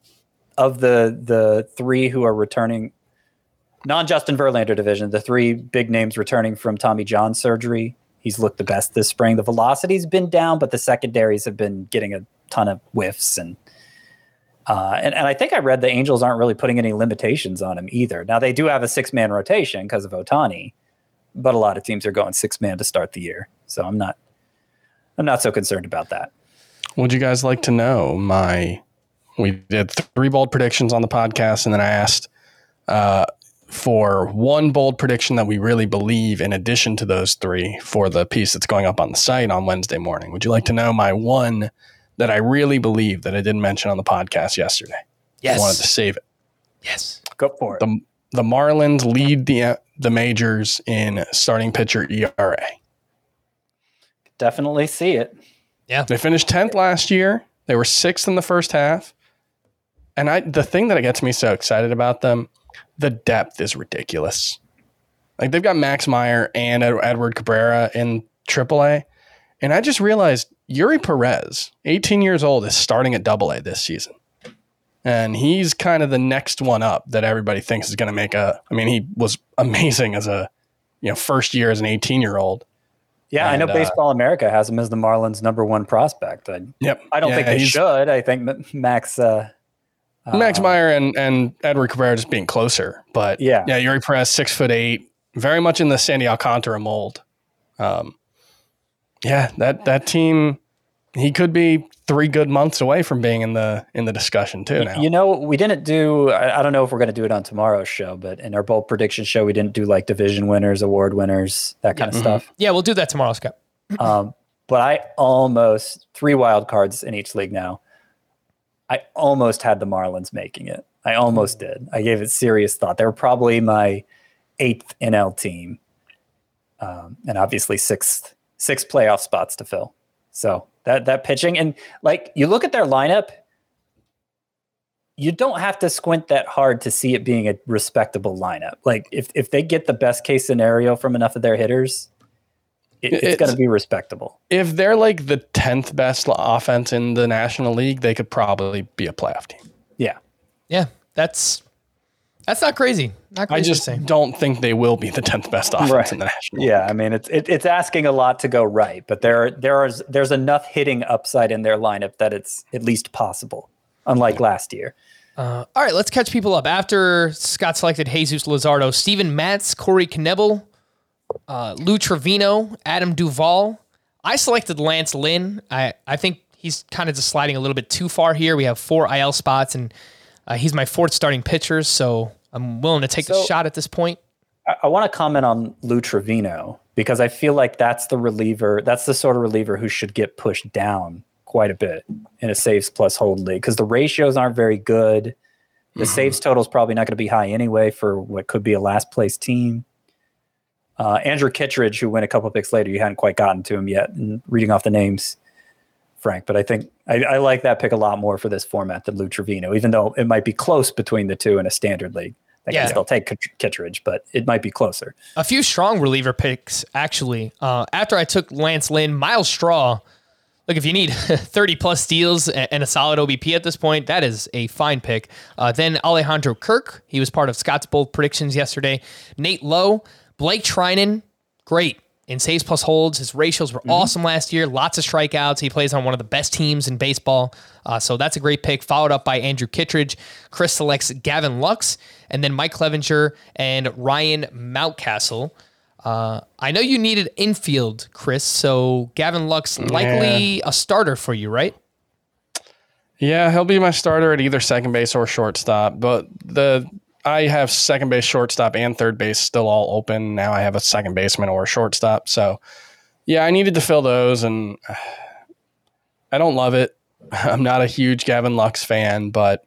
of the the three who are returning, non Justin Verlander division, the three big names returning from Tommy John surgery. He's looked the best this spring. The velocity's been down, but the secondaries have been getting a ton of whiffs and. Uh, and, and I think I read the Angels aren't really putting any limitations on him either. Now they do have a six man rotation because of Ohtani, but a lot of teams are going six man to start the year. So I'm not I'm not so concerned about that. Would you guys like to know my? We did three bold predictions on the podcast, and then I asked uh, for one bold prediction that we really believe, in addition to those three, for the piece that's going up on the site on Wednesday morning. Would you like to know my one that I really believe that I didn't mention on the podcast yesterday? I wanted to save it. Yes. Go for it. The the Marlins lead the the majors in starting pitcher ERA. Definitely see it. Yeah. They finished 10th last year. They were sixth in the first half. And I the thing that gets me so excited about them, the depth is ridiculous. Like they've got Max Meyer and Edward Cabrera in AAA. And I just realized Eury Perez, 18 years old, is starting at double A this season. And he's kind of the next one up that everybody thinks is going to make a. I mean, he was amazing as a, you know, first year as an 18 year old. Yeah, I know And, uh, Baseball America has him as the Marlins' number one prospect. I, Yep. I don't Yeah, think they should. I think Max. Uh, Max uh, Meyer and, and Edward Cabrera just being closer. But Yeah. yeah, Eury Perez, six foot eight, very much in the Sandy Alcantara mold. Um, yeah, that that team, he could be three good months away from being in the in the discussion too. Now, You know, we didn't do. I, I don't know if we're going to do it on tomorrow's show, but in our bold prediction show, we didn't do like division winners, award winners, that kind of stuff. Yeah, we'll do that tomorrow, Scott. Um, but I almost three wild cards in each league now. I almost had the Marlins making it. I almost did. I gave it serious thought. They were probably my eighth NL team, um, and obviously sixth six playoff spots to fill. So that that pitching and like you look at their lineup, you don't have to squint that hard to see it being a respectable lineup. Like if if they get the best case scenario from enough of their hitters, it, it's, It's- going to be respectable. if they're like the tenth best offense in the National League, they could probably be a playoff team. Yeah. Yeah, that's that's not crazy. Not crazy I just say. don't think they will be the tenth best offense Right. in the National. League. Yeah, I mean it's it, it's asking a lot to go right, but there there is there's enough hitting upside in their lineup that it's at least possible. Unlike last year, Uh, all right, let's catch people up. After Scott selected Jesus Luzardo, Steven Matz, Corey Knebel, uh, Lou Trivino, Adam Duvall. I selected Lance Lynn. I, I think he's kind of just sliding a little bit too far here. We have four IL spots, and uh, he's my fourth starting pitcher, so I'm willing to take the shot at this point. I, I want to comment on Lou Trivino because I feel like that's the reliever. That's the sort of reliever who should get pushed down quite a bit in a saves plus hold league because the ratios aren't very good. The saves total is probably not going to be high anyway for what could be a last place team. Uh, Andrew Kittredge, who went a couple picks later, you hadn't quite gotten to him yet. And reading off the names, Frank, but I think I, I like that pick a lot more for this format than Lou Trivino, even though it might be close between the two in a standard league. I Yeah. can still take Kit- Kittredge, but it might be closer. a few strong reliever picks actually. Uh, after I took Lance Lynn, Myles Straw. Look, if you need 30 plus steals and a solid OBP at this point, that is a fine pick. Uh, then Alejandro Kirk, he was part of Scott's bold predictions yesterday. Nate Lowe, Blake Treinen, great in saves plus holds. His ratios were awesome last year. Lots of strikeouts. He plays on one of the best teams in baseball. Uh, so that's a great pick. Followed up by Andrew Kittredge. Chris selects Gavin Lux, and then Mike Clevinger and Ryan Mountcastle. Uh, I know you needed infield, Chris. So Gavin Lux likely a starter for you, right? Yeah, he'll be my starter at either second base or shortstop. But the I have second base, shortstop, and third base still all open. Now I have a second baseman or a shortstop. So yeah, I needed to fill those, and I don't love it. I'm not a huge Gavin Lux fan, but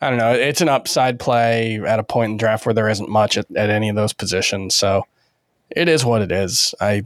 I don't know. It's an upside play at a point in draft where there isn't much at, at any of those positions. So it is what it is. I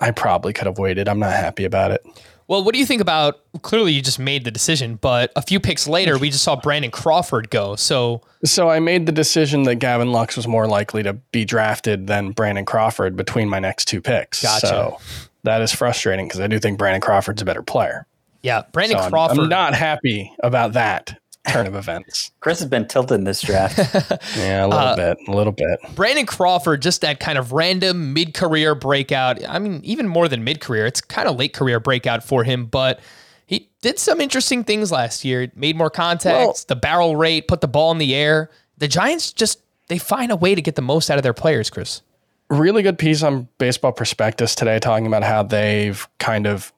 I probably could have waited. I'm not happy about it. Well, what do you think about? Clearly, you just made the decision, but a few picks later, we just saw Brandon Crawford go. So So I made the decision that Gavin Lux was more likely to be drafted than Brandon Crawford between my next two picks. Gotcha. So that is frustrating because I do think Brandon Crawford's a better player. yeah, Brandon So I'm, Crawford. I'm not happy about that turn of events. Chris has been tilted in this draft. Yeah, a little Uh, bit, a little bit. Brandon Crawford, just that kind of random mid career breakout. I mean, even more than mid career, it's kind of late career breakout for him, but he did some interesting things last year. Made more contacts, the barrel rate, put the ball in the air. The Giants just, they find a way to get the most out of their players, Chris. really good piece on Baseball Prospectus today talking about how they've kind of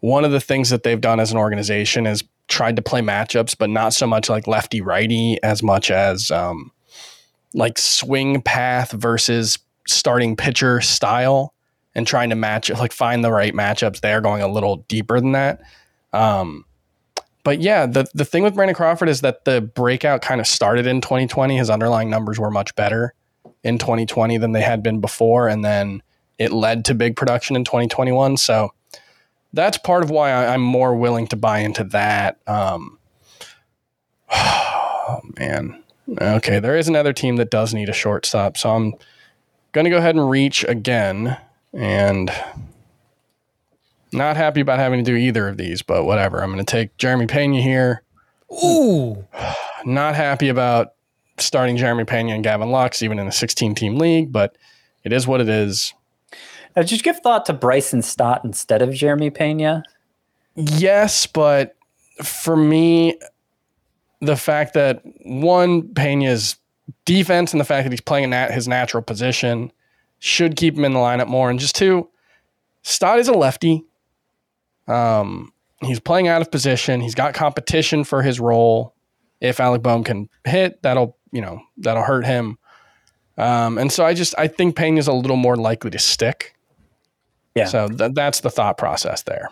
one of the things that they've done as an organization is tried to play matchups, but not so much like lefty righty as much as um, like swing path versus starting pitcher style and trying to match like find the right matchups there, going a little deeper than that. Um, but yeah, the the thing with Brandon Crawford is that the breakout kind of started in 2020. His underlying numbers were much better in 2020 than they had been before, and then it led to big production in 2021. So that's part of why I, I'm more willing to buy into that. Um, oh man, okay, there is another team that does need a shortstop, so I'm gonna go ahead and reach again, and not happy about having to do either of these, but whatever. I'm gonna take Jeremy Pena here. Ooh. Not happy about starting Jeremy Pena and Gavin Lux, even in a 16 team league, but it is what it is. Now, did you give thought to Bryson Stott instead of Jeremy Pena? Yes, but for me, the fact that one, Pena's defense and the fact that he's playing in that his natural position should keep him in the lineup more. And just two, Stott is a lefty. Um, he's playing out of position. He's got competition for his role. If Alec Bohm can hit, that'll you know that'll hurt him. Um, and so I just I think Pena's a little more likely to stick. Yeah. So th- that's the thought process there.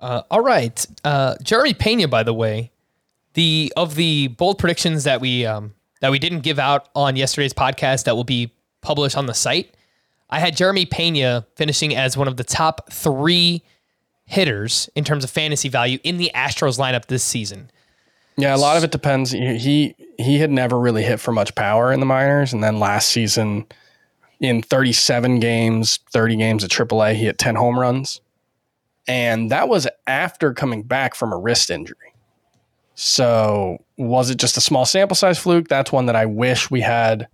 Uh, all right. Uh, Jeremy Pena, by the way, the of the bold predictions that we um, that we didn't give out on yesterday's podcast that will be published on the site, I had Jeremy Pena finishing as one of the top three hitters in terms of fantasy value in the Astros lineup this season. Yeah, a lot of it depends. He he, he had never really hit for much power in the minors, and then last season, in 37 games, 30 games at AAA, he hit 10 home runs, and that was after coming back from a wrist injury. So was it just a small sample size fluke? That's one that I wish we had,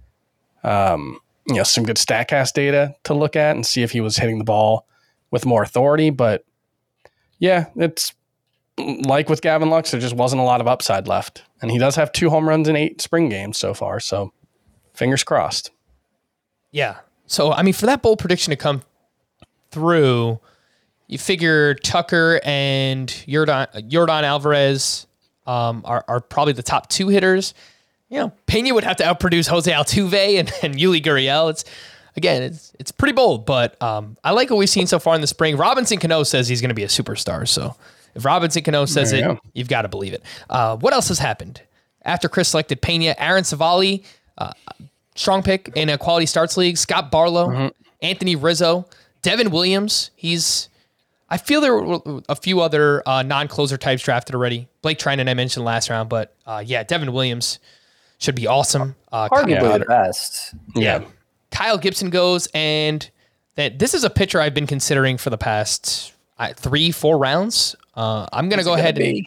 um, you know, some good Statcast data to look at and see if he was hitting the ball with more authority. But yeah, it's like with Gavin Lux, there just wasn't a lot of upside left. And he does have two home runs in eight spring games so far. So fingers crossed. Yeah. So I mean, for that bold prediction to come through, you figure Tucker and Jordan, Yordan Alvarez um, are, are probably the top two hitters. You know, Pena would have to outproduce Jose Altuve and, and Yuli Gurriel. It's again, it's it's pretty bold, but um, I like what we've seen so far in the spring. Robinson Cano says he's going to be a superstar. So if Robinson Cano says There it, you go. you've got to believe it. Uh, what else has happened after Chris selected Pena? Aaron Civale, uh, strong pick in a quality starts league. Scott Barlow, Mm-hmm. Anthony Rizzo, Devin Williams. He's I feel there were a few other uh, non-closer types drafted already. Blake Treinen I mentioned last round, but uh, yeah, Devin Williams should be awesome. Uh, Arguably the best. Yeah. Kyle Gibson goes, and that this is a pitcher I've been considering for the past uh, three, four rounds. Uh, I'm gonna go gonna ahead and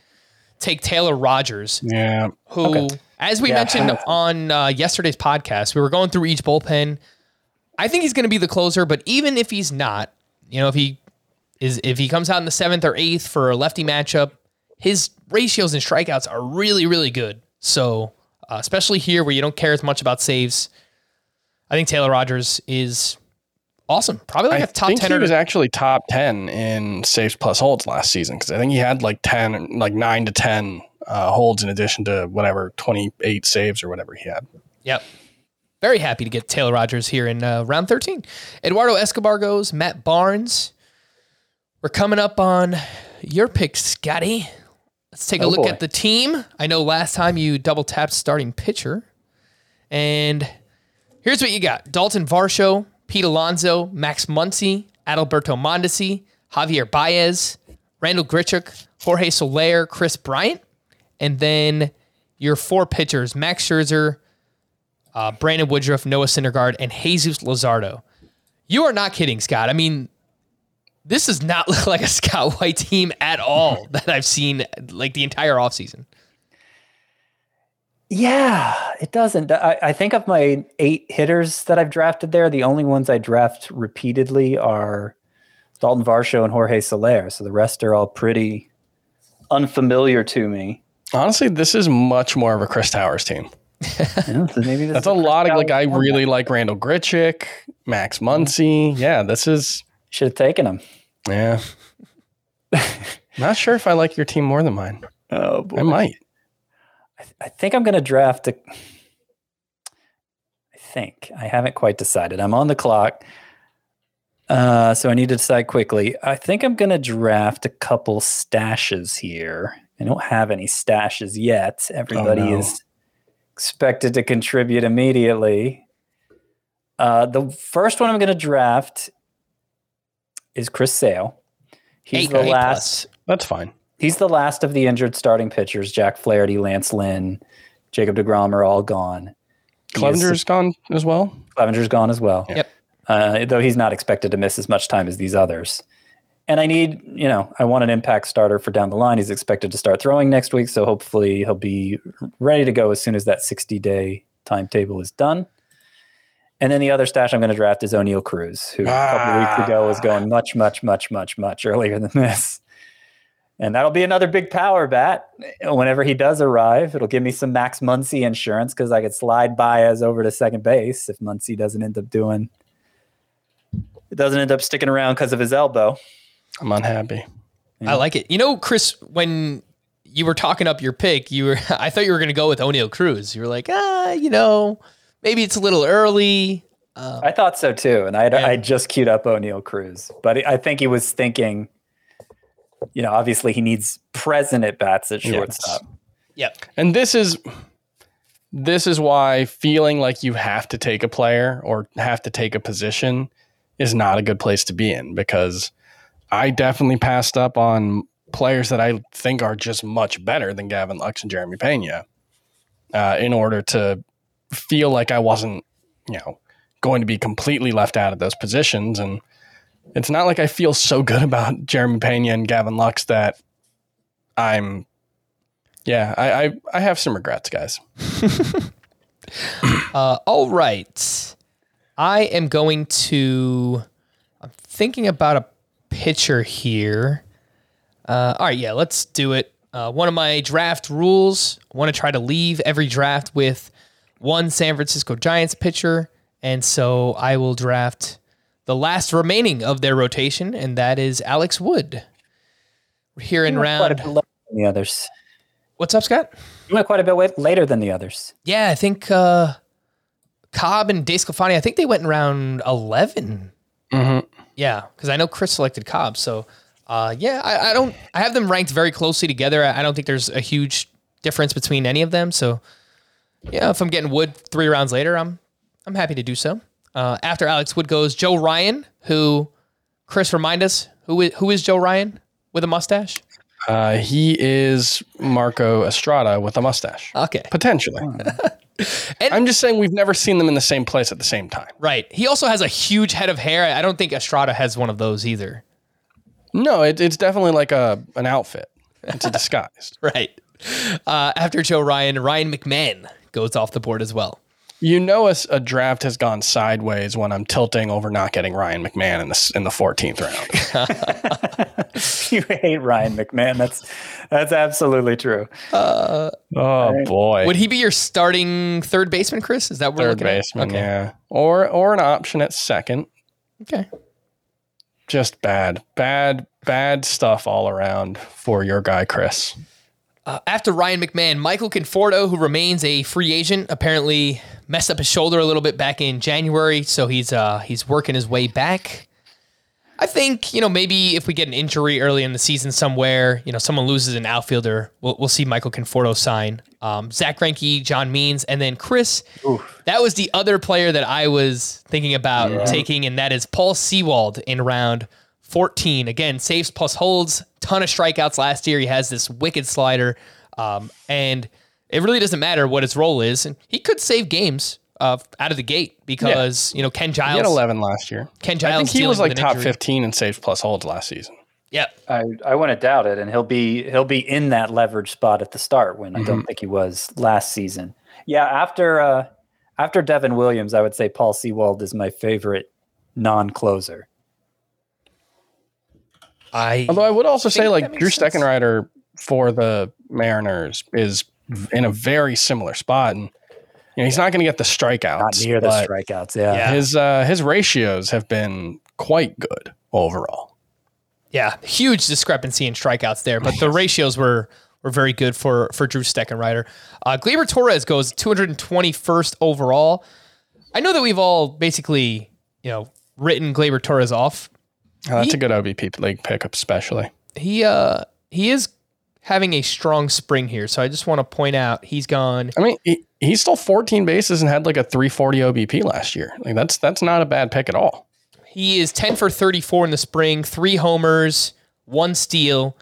take Taylor Rogers, Yeah. who, as we Yeah. mentioned on uh, yesterday's podcast, we were going through each bullpen. I think he's going to be the closer, but even if he's not, you know, if he is, if he comes out in the seventh or eighth for a lefty matchup, his ratios and strikeouts are really, really good. So, uh, especially here where you don't care as much about saves, I think Taylor Rogers is awesome. Probably like I a top think ten he or was actually top 10 in saves plus holds last season because I think he had like 10, like 9 to 10 uh, holds in addition to whatever 28 saves or whatever he had. Yep. Very happy to get Taylor Rogers here in uh, round 13. Eduardo Escobar goes, Matt Barnes. We're coming up on your pick, Scotty. Let's take a Oh, look boy. at the team. I know last time you double tapped starting pitcher. And here's what you got Dalton Varsho, Pete Alonso, Max Muncy, Adalberto Mondesi, Javier Baez, Randall Grichuk, Jorge Soler, Kris Bryant. And then your four pitchers, Max Scherzer, uh, Brandon Woodruff, Noah Syndergaard, and Jesus Luzardo. You are not kidding, Scott. I mean, this does not look like a Scott White team at all that I've seen like the entire offseason. Yeah, it doesn't. I, I think of my eight hitters that I've drafted there, the only ones I draft repeatedly are Dalton Varsho and Jorge Soler. So the rest are all pretty unfamiliar to me. Honestly, this is much more of a Chris Towers team. Yeah, so maybe this That's is a lot of like I really like Randall Grichuk, Max Muncy. Yeah, this is should have taken him. yeah. Not sure if I like your team more than mine. Oh boy. I might. I think I'm going to draft a. I think I haven't quite decided. I'm on the clock, uh, so I need to decide quickly. I think I'm going to draft a couple stashes here. I don't have any stashes yet. Everybody no. is expected to contribute immediately. Uh, the first one I'm going to draft is Chris Sale. He's Eight- the eight last plus. That's fine. he's the last of the injured starting pitchers. Jack Flaherty, Lance Lynn, Jacob DeGrom are all gone. Is- Clevinger's gone as well. Clevinger's gone as well. Yep. Uh, though he's not expected to miss as much time as these others. And I need, you know, I want an impact starter for down the line. He's expected to start throwing next week, so hopefully he'll be ready to go as soon as that 60 day timetable is done. And then the other stash I'm going to draft is Oneil Cruz, who a couple weeks ago was ah. going much, much, much, much, much earlier than this. And that'll be another big power bat whenever he does arrive. It'll give me some Max Muncy insurance because I could slide Baez over to second base if Muncy doesn't end up doing. It doesn't end up sticking around because of his elbow. I'm unhappy. I like it. You know, Chris, when you were talking up your pick, you were I thought you were going to go with Oneil Cruz. You were like, ah, you know, maybe it's a little early. I thought so too, and I Yeah. I just queued up Oneil Cruz, but I think he was thinking, you know, obviously he needs present at bats at Yes. shortstop. Yep. And this is this is why feeling like you have to take a player or have to take a position is not a good place to be in because I definitely passed up on players that I think are just much better than Gavin Lux and Jeremy Pena uh, in order to feel like I wasn't, you know, going to be completely left out of those positions. And it's not like I feel so good about Jeremy Pena and Gavin Lux that I'm yeah, I, I I have some regrets, guys. Uh, all right. I am going to. I'm thinking about a pitcher here. Uh, all right, yeah, let's do it. Uh, one of my draft rules I want to try to leave every draft with one San Francisco Giants pitcher. And so I will draft the last remaining of their rotation, and that is Alex Wood. Here in You went quite a round. bit later than the others. What's up, Scott? You went quite a bit later than the others. Yeah, I think uh, Cobb and Desclafani, I think they went in round 11. Mm-hmm. Yeah, because I know Chris selected Cobb. So, uh, yeah, I, I don't, I have them ranked very closely together. I, I don't think there's a huge difference between any of them. So, yeah, if I'm getting Wood three rounds later, I'm, I'm happy to do so. Uh, after Alex Wood goes Joe Ryan, who Chris, remind us who is, who is Joe Ryan with a mustache? Uh, he is Marco Estrada with a mustache. Okay. Potentially. I'm just saying we've never seen them in the same place at the same time. Right. He also has a huge head of hair. I don't think Estrada has one of those either. No, it, it's definitely like a an outfit. It's a disguise. Right. Uh, after Joe Ryan, Ryan McMahon goes off the board as well. You know, a, a draft has gone sideways when I'm tilting over not getting Ryan McMahon in the in the 14th round. you hate Ryan McMahon. That's that's absolutely true. Uh, oh boy, Would he be your starting third baseman, Chris? Is that what we're third looking baseman? at? Okay. Yeah, or or an option at second. Okay. Just bad, bad, bad stuff all around for your guy Chris. Uh, after Ryan McMahon, Michael Conforto, who remains a free agent, apparently messed up his shoulder a little bit back in January, so he's uh, he's working his way back. I think you know maybe if we get an injury early in the season somewhere, you know someone loses an outfielder, we'll, we'll see Michael Conforto sign. Um, Zack Greinke, John Means, and then Chris. That was the other player that I was thinking about taking, and that is Paul Sewald in round 14. Again, saves plus holds, ton of strikeouts last year. He has this wicked slider, um, and it really doesn't matter what his role is. And he could save games uh, out of the gate because you know Ken He had 11 last year. Ken I Giles think he was like top injury. 15 in saves plus holds last season. Yeah, I, I wouldn't doubt it, and he'll be he'll be in that leverage spot at the start when I don't think he was last season. Yeah, after uh, after Devin Williams, I would say Paul Sewald is my favorite non-closer. I Although I would also say like Drew sense. Steckenrider for the Mariners is in a very similar spot, and you know he's not going to get the strikeouts. Not near the strikeouts. Yeah. Yeah. His uh, his ratios have been quite good overall. Yeah, huge discrepancy in strikeouts there, but the ratios were were very good for for Drew Steckenrider. Uh, Gleyber Torres goes 221st overall. I know that we've all basically, you know, written Gleyber Torres off. Uh, that's He- a good OBP league pickup, especially. He uh he is having a strong spring here, so I just want to point out he's gone. I mean, he, he stole 14 bases and had like a 340 OBP last year. Like that's that's not a bad pick at all. He is 10 for 34 in the spring, three homers, one steal.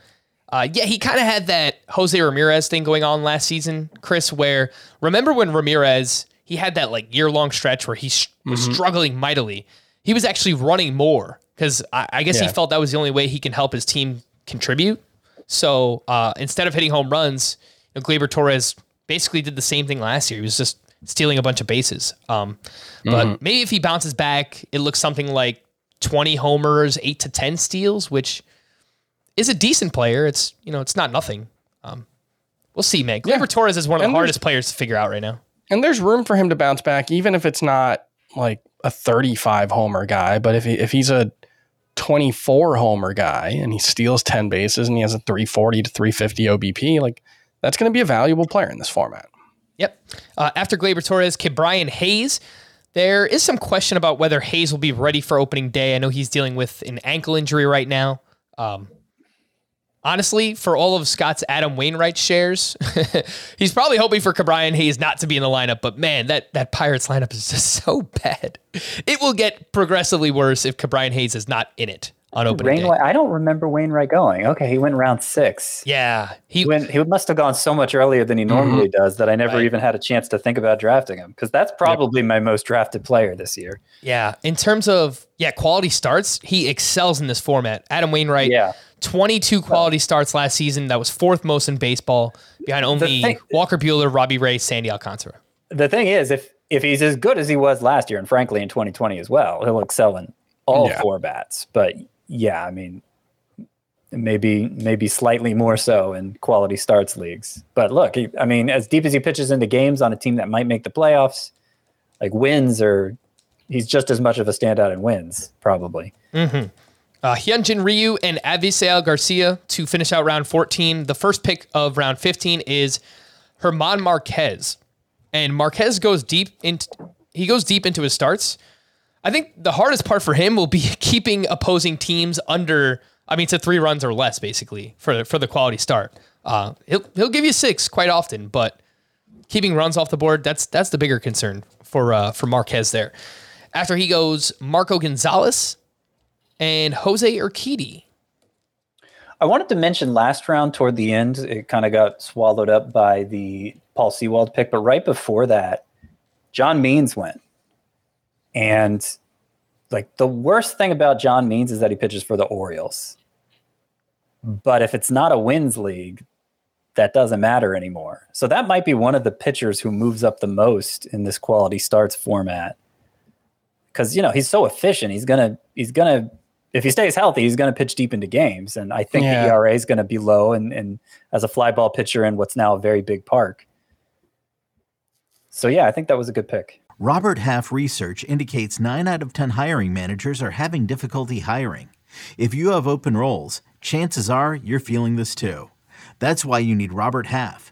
Uh, yeah, he kind of had that Jose Ramirez thing going on last season, Chris, where remember when Ramirez, he had that like year long stretch where he was struggling mightily. He was actually running more because I, I guess he felt that was the only way he can help his team contribute. So uh, instead of hitting home runs, you know, Gleyber Torres basically did the same thing last year. He was just stealing a bunch of bases. Um, but maybe if he bounces back, it looks something like 20 homers, eight to 10 steals, which is a decent player. It's, you know, it's not nothing. Um, we'll see, man. Gleyber Yeah. Torres is one of And the hardest players to figure out right now. And there's room for him to bounce back, even if it's not like a 35 homer guy. But if he, if he's a 24 homer guy and he steals 10 bases and he has a 340 to 350 OBP, like that's going to be a valuable player in this format. Yep. Uh, after Gleyber Torres, Ke'Bryan Hayes. There is some question about whether Hayes will be ready for opening day. I know he's dealing with an ankle injury right now. Um, honestly, for all of Scott's Adam Wainwright shares, he's probably hoping for Brian Hayes not to be in the lineup. But man, that that Pirates lineup is just so bad. It will get progressively worse if Brian Hayes is not in it on opening day. I don't remember Wainwright going. Okay, he went round six. Yeah, he He went. He must have gone so much earlier than he mm-hmm. normally does that I never Right. even had a chance to think about drafting him because that's probably my most drafted player this year. Yeah, in terms of yeah quality starts, he excels in this format. Adam Wainwright, Yeah. 22 quality starts last season. That was fourth most in baseball, behind only thing- Walker Buehler, Robbie Ray, Sandy Alcantara. The thing is, if if he's as good as he was last year, and frankly in 2020 as well, he'll excel in all Yeah. four bats. But yeah, I mean, maybe maybe slightly more so in quality starts leagues. But look, he, I mean, as deep as he pitches into games on a team that might make the playoffs, like wins or he's just as much of a standout in wins, probably. Mm-hmm. Uh, Hyunjin Ryu and Avisail Garcia to finish out round 14. The first pick of round 15 is German Marquez. And Marquez goes deep into he goes deep into his starts. I think the hardest part for him will be keeping opposing teams under I mean to 3 runs or less basically for the, for the quality start. Uh, he'll he'll give you 6 quite often, but keeping runs off the board that's that's the bigger concern for uh, for Marquez there. After he goes Marco Gonzalez, and Jose Urquidy. I wanted to mention last round toward the end, it kind of got swallowed up by the Paul Sewald pick, but right before that, John Means went. And like the worst thing about John Means is that he pitches for the Orioles. But if it's not a wins league, that doesn't matter anymore. So that might be one of the pitchers who moves up the most in this quality starts format. Cuz you know, he's so efficient. He's going to he's going to if he stays healthy, he's going to pitch deep into games and I think Yeah. the ERA is going to be low and and as a fly ball pitcher in what's now a very big park. So yeah, I think that was a good pick. Robert Half research indicates 9 out of 10 hiring managers are having difficulty hiring. If you have open roles, chances are you're feeling this too. That's why you need Robert Half.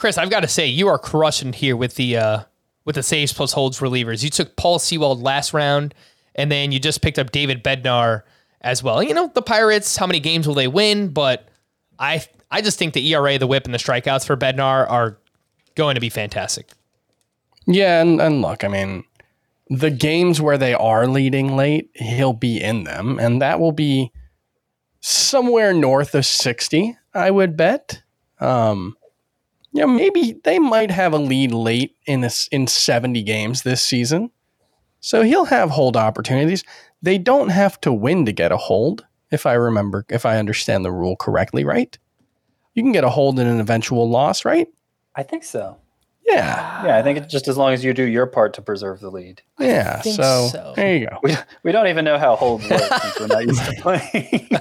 Chris, I've got to say you are crushing here with the uh, with the saves plus holds relievers. You took Paul Sewald last round, and then you just picked up David Bednar as well. You know the Pirates. How many games will they win? But I I just think the ERA, the WHIP, and the strikeouts for Bednar are going to be fantastic. Yeah, and, and look, I mean, the games where they are leading late, he'll be in them, and that will be somewhere north of 60, I would bet. Um, yeah, maybe they might have a lead late in this in 70 games this season. So he'll have hold opportunities. They don't have to win to get a hold, if I remember, if I understand the rule correctly, right? You can get a hold in an eventual loss, right? I think so. Yeah. Yeah, I think it's just as long as you do your part to preserve the lead. Yeah. think So, so. there you go. We, we don't even know how holds work since we're not used to playing.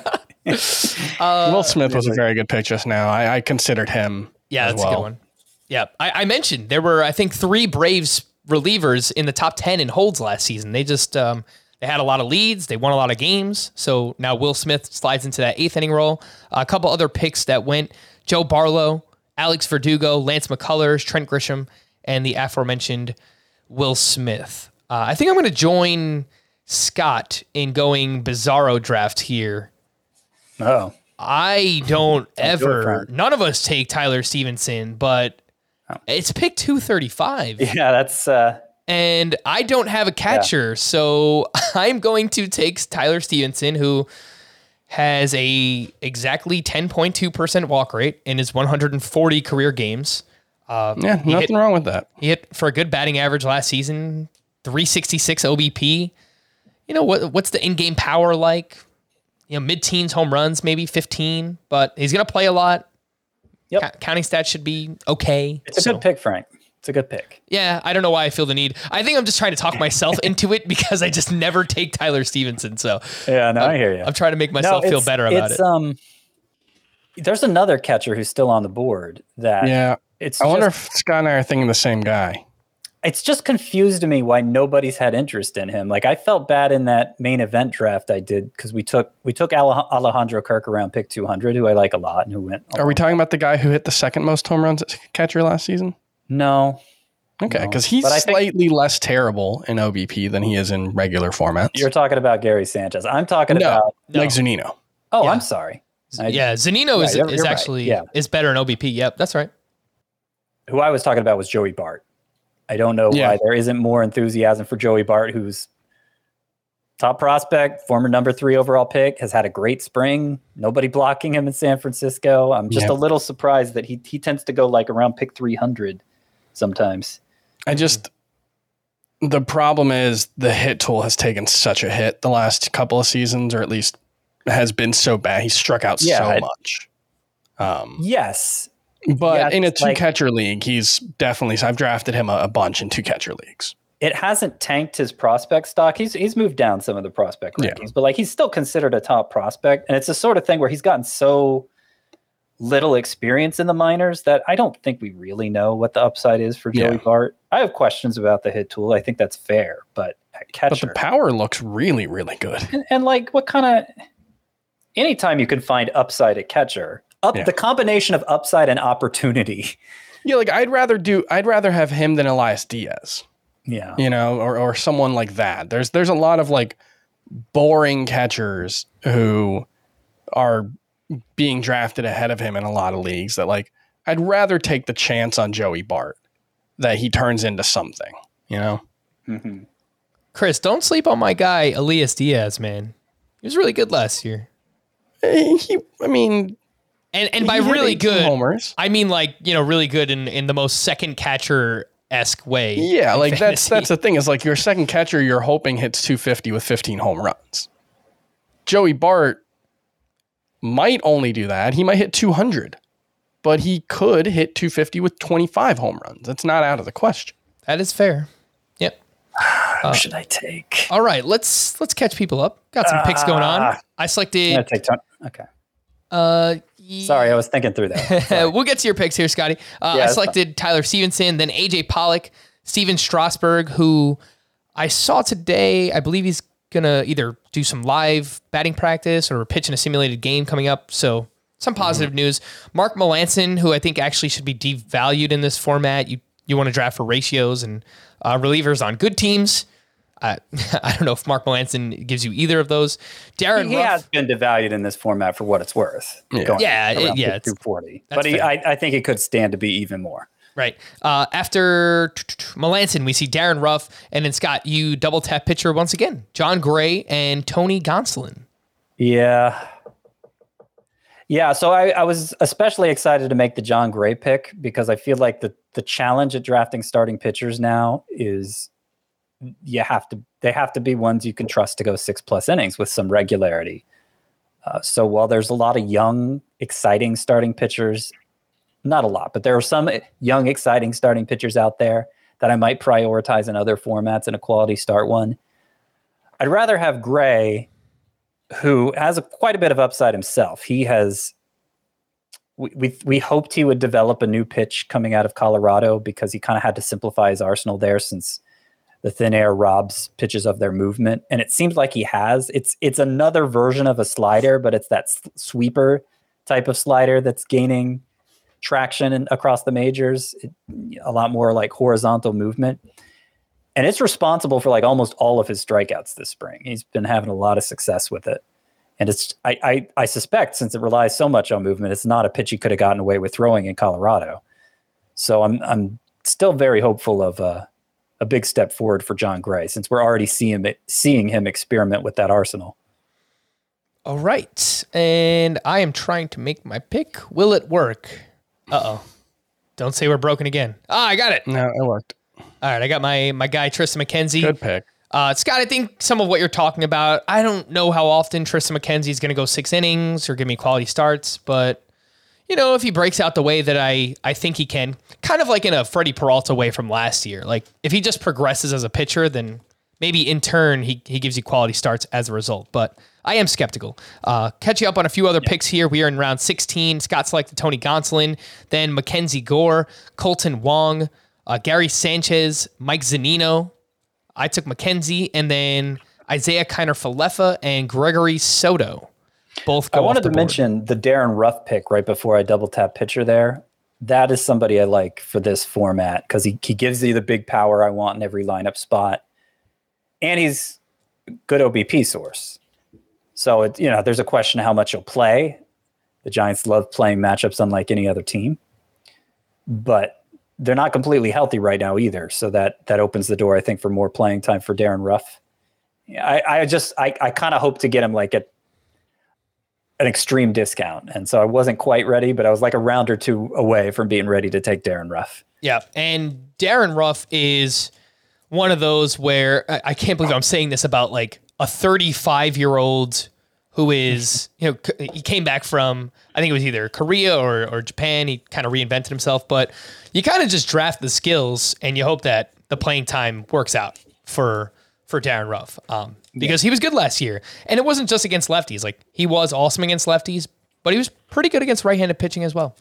Uh, Will Smith was a very good pick just now. I, I considered him. Yeah, that's a good one. Yeah, I, I mentioned there were I think three Braves relievers in the top ten in holds last season. They just um, they had a lot of leads, they won a lot of games. So now Will Smith slides into that eighth inning role. a couple other picks that went: Joe Barlow, Alex Verdugo, Lance McCullers, Trent Grisham, and the aforementioned Will Smith. Uh, I think I'm going to join Scott in going Bizarro draft here. oh, I don't ever. none of us take Tyler Stephenson, but it's pick two thirty five, yeah, that's uh, and I don't have a catcher, so I'm going to take Tyler Stephenson, who has a exactly ten point two percent walk rate in his 140 career games. Yeah, nothing hit- wrong with that. He hit for a good batting average last season, 366 OBP. You know what? What's the in-game power like? You know, mid-teens home runs, maybe 15, but he's going to play a lot. Yep. Ca- counting stats should be okay. it's a So, good pick, Frank. It's a good pick. Yeah, I don't know why I feel the need. I think I'm just trying to talk myself into it because I just never take Tyler Stephenson. So Yeah, no, I hear you. I'm trying to make myself feel better about it's, it. Um, there's another catcher who's still on the board that Yeah. it's I wonder if Scott and I are thinking the same guy. It's just confused to me why nobody's had interest in him. Like I felt bad in that main event draft I did because we took we took Alejandro Kirk around pick 200, who I like a lot and who went. Are we talking about the guy who hit the second most home runs as catcher last season? No, Okay, No. because he's But I think- slightly less terrible in OBP than he is in regular formats. you're talking about Gary Sanchez. I'm talking no, about. No. like Zunino. Oh, Yeah. I'm sorry. I- yeah, Zunino Yeah, is, you're- is you're right. actually Yeah. is better in OBP. Yep, that's right. who I was talking about was Joey Bart. I don't know Yeah. why there isn't more enthusiasm for Joey Bart, who's top prospect, former number three overall pick, has had a great spring. Nobody blocking him in San Francisco. I'm just Yeah. a little surprised that he he tends to go like around pick 300 sometimes. I just the problem is the hit tool has taken such a hit the last couple of seasons, or at least has been so bad. He struck out Yeah, so I- much. Um, Yes, but Yeah, in a two like- catcher league, he's definitely. I've drafted him a, a bunch in two catcher leagues. it hasn't tanked his prospect stock. He's he's moved down some of the prospect Yeah. rankings, but like he's still considered a top prospect. And it's the sort of thing where he's gotten so little experience in the minors that I don't think we really know what the upside is for Joey Yeah. Bart. I have questions about the hit tool. I think that's fair, but at But the power looks really, really good. and, and like what kind of anytime you can find upside at catcher, up Yeah. the combination of upside and opportunity. Yeah, like I'd rather do I'd rather have him than Elias Diaz. Yeah. you know, or, or someone like that. There's there's a lot of like boring catchers who are being drafted ahead of him in a lot of leagues that like I'd rather take the chance on Joey Bart that he turns into something, you know? hmm Chris, don't sleep on my guy Elias Diaz, man. He was really good last year. Eh, He, I mean, And and by really good, homers. I mean like, you know, really good in, in the most second catcher esque way. Yeah, like that's fantasy. that's the thing is like your second catcher you're hoping hits 250 with 15 home runs. Joey Bart might only do that. He might hit 200, but he could hit 250 with 25 home runs. That's not out of the question. that is fair. Yep. Who should I take? All right, let's let's catch people up. Got some picks going on. Ah. I selected gonna take Ton- Okay. uh Sorry, I was thinking through that. we'll get to your picks here, Scotty. Uh, Yeah, I selected Tyler Stephenson, then AJ Pollock, Stephen Strasburg, who I saw today. I believe he's gonna either do some live batting practice or pitch in a simulated game coming up. So some positive news. Mark Melancon, who I think actually should be devalued in this format. You you want to draft for ratios and uh, relievers on good teams. Uh, I don't know if Mark Melancon gives you either of those. Darren he Ruff, has been devalued in this format for what it's worth. Yeah. Going Yeah, it- around yeah, it's- 240. But he. I, I think it could stand to be even more. Right. Uh, after Melancon, we see Darin Ruf, and then Scott, you double tap pitcher once again. Jon Gray and Tony Gonsolin. Yeah. Yeah, so I, I was especially excited to make the Jon Gray pick because I feel like the the challenge at drafting starting pitchers now is you have to they have to be ones you can trust to go six plus innings with some regularity. Uh, so while there's a lot of young, exciting starting pitchers, not a lot, but there are some young, exciting starting pitchers out there that I might prioritize in other formats in a quality start one. I'd rather have Gray who has a, quite a bit of upside himself. He has. We, we we hoped he would develop a new pitch coming out of Colorado because he kind of had to simplify his arsenal there since the thin air robs pitches of their movement, and it seems like he has. It's it's another version of a slider, but it's that sweeper type of slider that's gaining traction in, across the majors. It, a lot more like horizontal movement and it's responsible for like almost all of his strikeouts this spring. He's been having a lot of success with it, and it's I I, I suspect since it relies so much on movement, it's not a pitch he could have gotten away with throwing in Colorado. So I'm I'm still very hopeful of uh, a big step forward for Jon Gray since we're already seeing him seeing him experiment with that arsenal. All right. And I am trying to make my pick. Will it work? Uh oh. Don't say we're broken again. Ah, I got it. No, it worked. All right. I got my, my guy, Tristan McKenzie. Good pick. Uh, Scott, I think some of what you're talking about, I don't know how often Tristan McKenzie is going to go six innings or give me quality starts, but you know, if he breaks out the way that I, I think he can, kind of like in a Freddie Peralta way from last year, like if he just progresses as a pitcher, then maybe in turn he, he gives you quality starts as a result. But I am skeptical. Uh, catch you up on a few other picks here. We are in round 16. Scott selected Tony Gonsolin, then Mackenzie Gore, Kolten Wong, uh, Gary Sanchez, Mike Zunino, I took McKenzie and then Isiah Kiner Falefa and Gregory Soto. Both I wanted to board. mention the Darin Ruf pick right before I double tap pitcher there. That is somebody I like for this format because he, he gives you the big power I want in every lineup spot. And he's good OBP source. So it, you know, there's a question of how much he'll play. The Giants love playing matchups unlike any other team. But they're not completely healthy right now either. So that that opens the door, I think, for more playing time for Darren Ruff. I, I just I, I kind of hope to get him like at an extreme discount. And so I wasn't quite ready, but I was like a round or two away from being ready to take Darin Ruf. Yeah, and Darin Ruf is one of those where I, can't believe I'm saying this about like a 35 year old who is you know he came back from I think it was either Korea or or Japan. He kind of reinvented himself, but you kind of just draft the skills and you hope that the playing time works out for for Darin Ruf um, because he was good last year, and it wasn't just against lefties. Like he was awesome against lefties, but he was pretty good against right-handed pitching as well.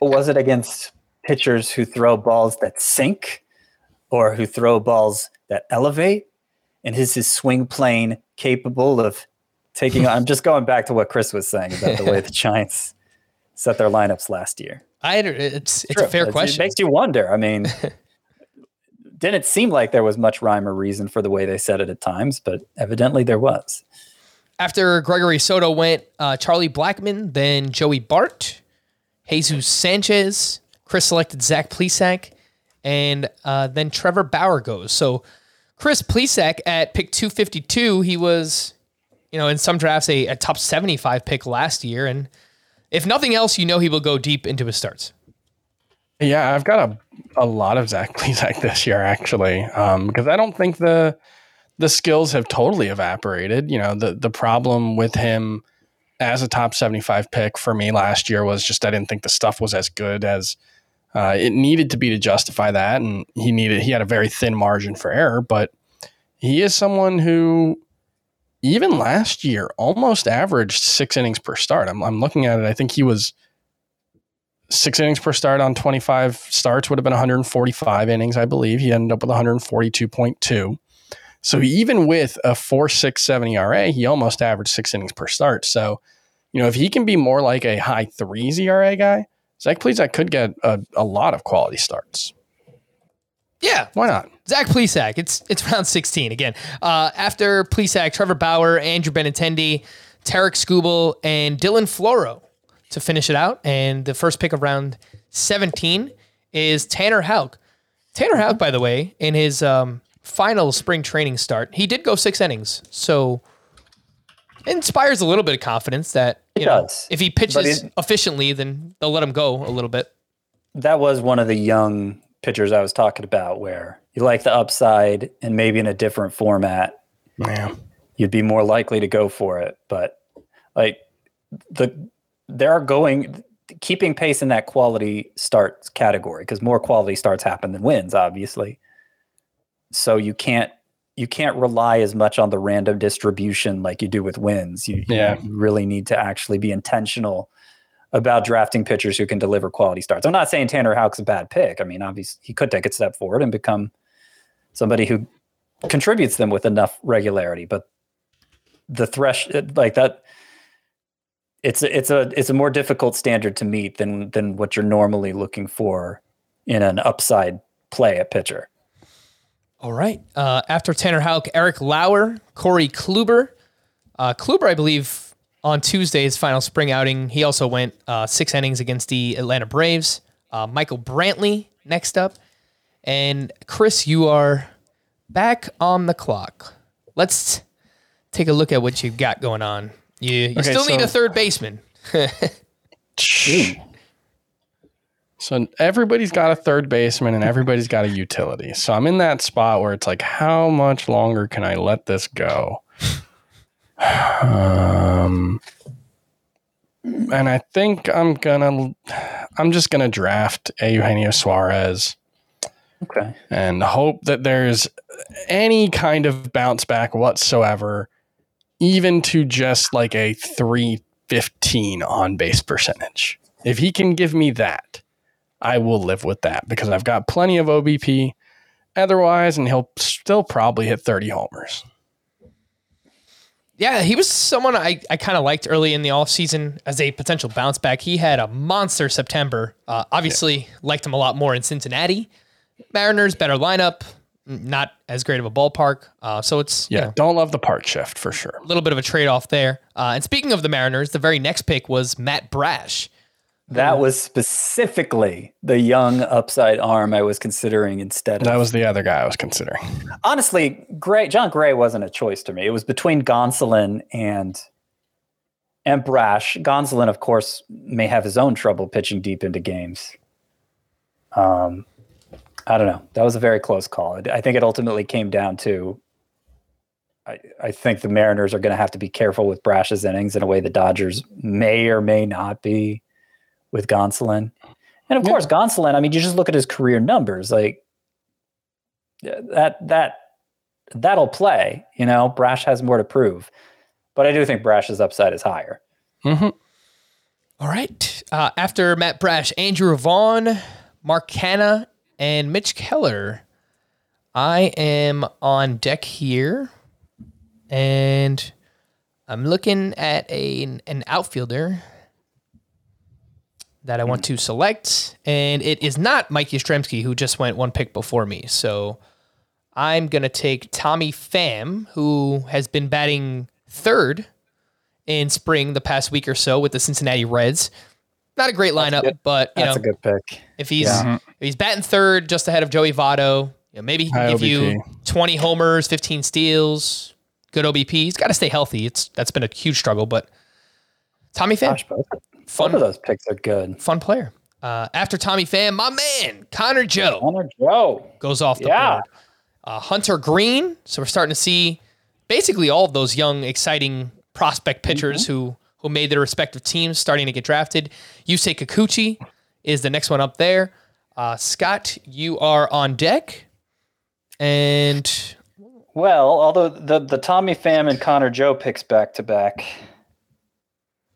Was it against pitchers who throw balls that sink, or who throw balls that elevate? And is his swing plane capable of taking? I'm just going back to what Chris was saying about the way the Giants set their lineups last year. I it's it's a fair It's- question. It makes you wonder. I mean, didn't seem like there was much rhyme or reason for the way they said it at times, but evidently there was. After Gregory Soto went, uh, Charlie Blackmon, then Joey Bart, Jesus Sanchez, Chris selected Zach Plesac, and uh, then Trevor Bauer goes. So Chris Plesac at pick 252, he was, you know, in some drafts a, a top 75 pick last year. And if nothing else, you know he will go deep into his starts. Yeah, I've got a, a lot of Zach Plesac this year actually, um, because I don't think the the skills have totally evaporated. You know, the the problem with him as a top seventy five pick for me last year was just I didn't think the stuff was as good as uh, it needed to be to justify that, and he needed he had a very thin margin for error. But he is someone who even last year almost averaged six innings per start. I'm I'm looking at it. I think he was six innings per start on 25 starts would have been 145 innings, I believe. He ended up with 142.2. So even with a 4.67 ERA, he almost averaged six innings per start. So, you know, if he can be more like a high threes ERA guy, Zach Plesac could get a, a lot of quality starts. Yeah, Why not? Zach Plesac. It's it's round 16 again. Uh, after Plesac, Trevor Bauer, Andrew Benintendi, Tarik Skubal, and Dylan Floro to finish it out. And the first pick of round 17 is Tanner Houck. Tanner Houck, by the way, in his um, final spring training start, he did go six innings. So it inspires a little bit of confidence that you It know, does. if he pitches it- efficiently, then they'll let him go a little bit. That was one of the young pitchers I was talking about where you like the upside and maybe in a different format, Yeah. you'd be more likely to go for it. But like the there are going keeping pace in that quality starts category because more quality starts happen than wins, obviously. So you can't you can't rely as much on the random distribution like you do with wins. You, you really need to actually be intentional about drafting pitchers who can deliver quality starts. I'm not saying Tanner Houck's a bad pick. I mean, obviously he could take a step forward and become somebody who contributes them with enough regularity, but the thresh like that it's a, it's a it's a more difficult standard to meet than than what you're normally looking for in an upside play at pitcher. All right. Uh, after Tanner Houck, Eric Lauer, Corey Kluber. Uh, Kluber, I believe, on Tuesday's final spring outing, he also went uh, six innings against the Atlanta Braves. Uh, Michael Brantley next up. And Chris, you are back on the clock. Let's take a look at what you've got going on. You, you Okay, still need a third baseman. So everybody's got a third baseman and everybody's got a utility. So I'm in that spot where it's like, how much longer can I let this go? Um, and I think I'm gonna, I'm just gonna draft Eugenio Suarez Okay. and hope that there's any kind of bounce back whatsoever, even to just like a 315 on base percentage. If he can give me that, I will live with that because I've got plenty of OBP otherwise, and he'll still probably hit 30 homers. Yeah, he was someone I, I kind of liked early in the offseason as a potential bounce back. He had a monster September. Uh, obviously, liked him a lot more in Cincinnati. Mariners, better lineup, not as great of a ballpark. Uh, so it's you Yeah, know, don't love the part shift for sure. a little bit of a trade off there. Uh, and speaking of the Mariners, the very next pick was Matt Brash. That was specifically the young upside arm I was considering instead of That was the other guy I was considering. honestly, Gray Jon Gray wasn't a choice to me. It was between Gonsolin and and Brash. Gonsolin, of course, may have his own trouble pitching deep into games. Um, I don't know. That was a very close call. I think it ultimately came down to. I, I think the Mariners are going to have to be careful with Brash's innings in a way the Dodgers may or may not be with Gonsolin. And of Yeah. course, Gonsolin, I mean, you just look at his career numbers. Like that that that'll play. You know, Brash has more to prove, but I do think Brash's upside is higher. Mm-hmm. All right. Uh, after Matt Brash, Andrew Vaughn, Mark Canha, and Mitch Keller. I am on deck here, and I'm looking at a an outfielder that I want to select, and it is not Mike Yastrzemski, who just went one pick before me. So I'm gonna take Tommy Pham, who has been batting third in spring the past week or so with the Cincinnati Reds. Not a great lineup, good. but you That's know a good pick. if he's Yeah. if he's batting third, just ahead of Joey Votto, you know, maybe he can High give you 20 homers, 15 steals, good OBP. He's got to stay healthy. It's that's been a huge struggle, but Tommy Pham, Gosh, both, both fun of those picks are good. fun player. Uh, after Tommy Pham, my man Connor Joe Connor Joe. goes off the Yeah. board. Uh, Hunter Greene. So we're starting to see basically all of those young, exciting prospect pitchers Mm-hmm. who who made their respective teams starting to get drafted. Yusei Kikuchi is the next one up there. Uh, Scott, you are on deck, and Well, although the the Tommy Pham and Connor Joe picks back to back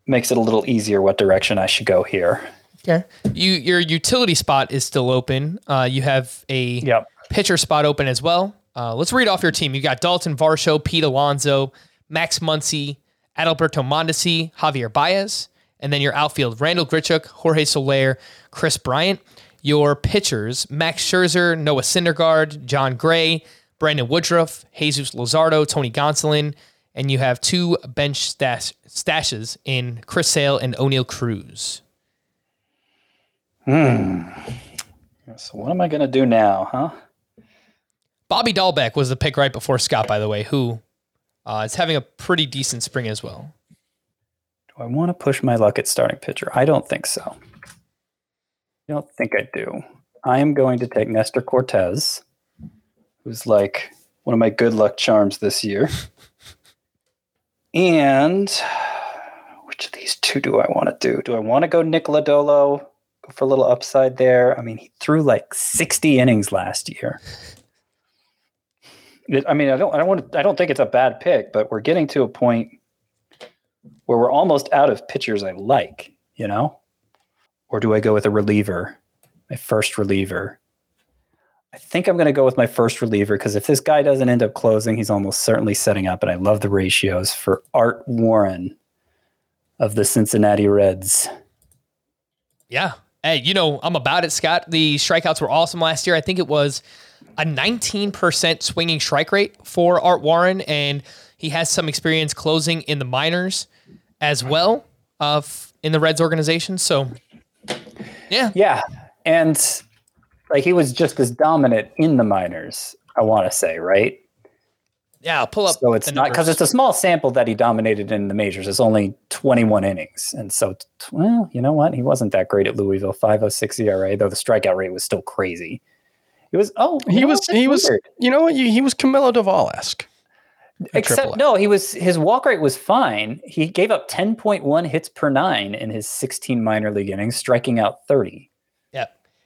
makes it a little easier what direction I should go here. okay, you your utility spot is still open. Uh, you have a Yep. pitcher spot open as well. Uh, let's read off your team. You got Dalton Varsho, Pete Alonso, Max Muncy, Adalberto Mondesi, Javier Baez, and then your outfield, Randal Grichuk, Jorge Soler, Kris Bryant. Your pitchers, Max Scherzer, Noah Syndergaard, Jon Gray, Brandon Woodruff, Jesus Luzardo, Tony Gonsolin, and you have two bench stash, stashes in Chris Sale and Oneil Cruz. Hmm. So what am I going to do now, huh? Bobby Dalbec was the pick right before Scott, by the way, who uh, having a pretty decent spring as well. Do I want to push my luck at starting pitcher? I don't think so. I don't think I do. I am going to take Nestor Cortes, who's like one of my good luck charms this year. And which of these two do I want to do? Do I want to go Nick Lodolo? Go for a little upside there. I mean, he threw like 60 innings last year. I mean, I don't, I don't want to, I don't think it's a bad pick, but we're getting to a point where we're almost out of pitchers I like, you know? Or do I go with a reliever, my first reliever? I think I'm going to go with my first reliever because if this guy doesn't end up closing, he's almost certainly setting up. And I love the ratios for Art Warren of the Cincinnati Reds. Yeah. Hey, you know, I'm about it, Scott. The strikeouts were awesome last year. I think it was a 19% swinging strike rate for Art Warren, and he has some experience closing in the minors as well uh, of in the Reds organization. So, yeah, Yeah. And like he was just as dominant in the minors, I want to say, right? yeah. I'll pull up. So it's not because it's a small sample that he dominated in the majors. It's only 21 innings. And so, well, you know what? He wasn't that great at Louisville, 506 ERA, though the strikeout rate was still crazy. It was, oh, He know was he was you know what he was Camilo Doval esque. Except, no, he was, his walk rate was fine. He gave up 10.1 hits per nine in his 16 minor league innings, striking out 30.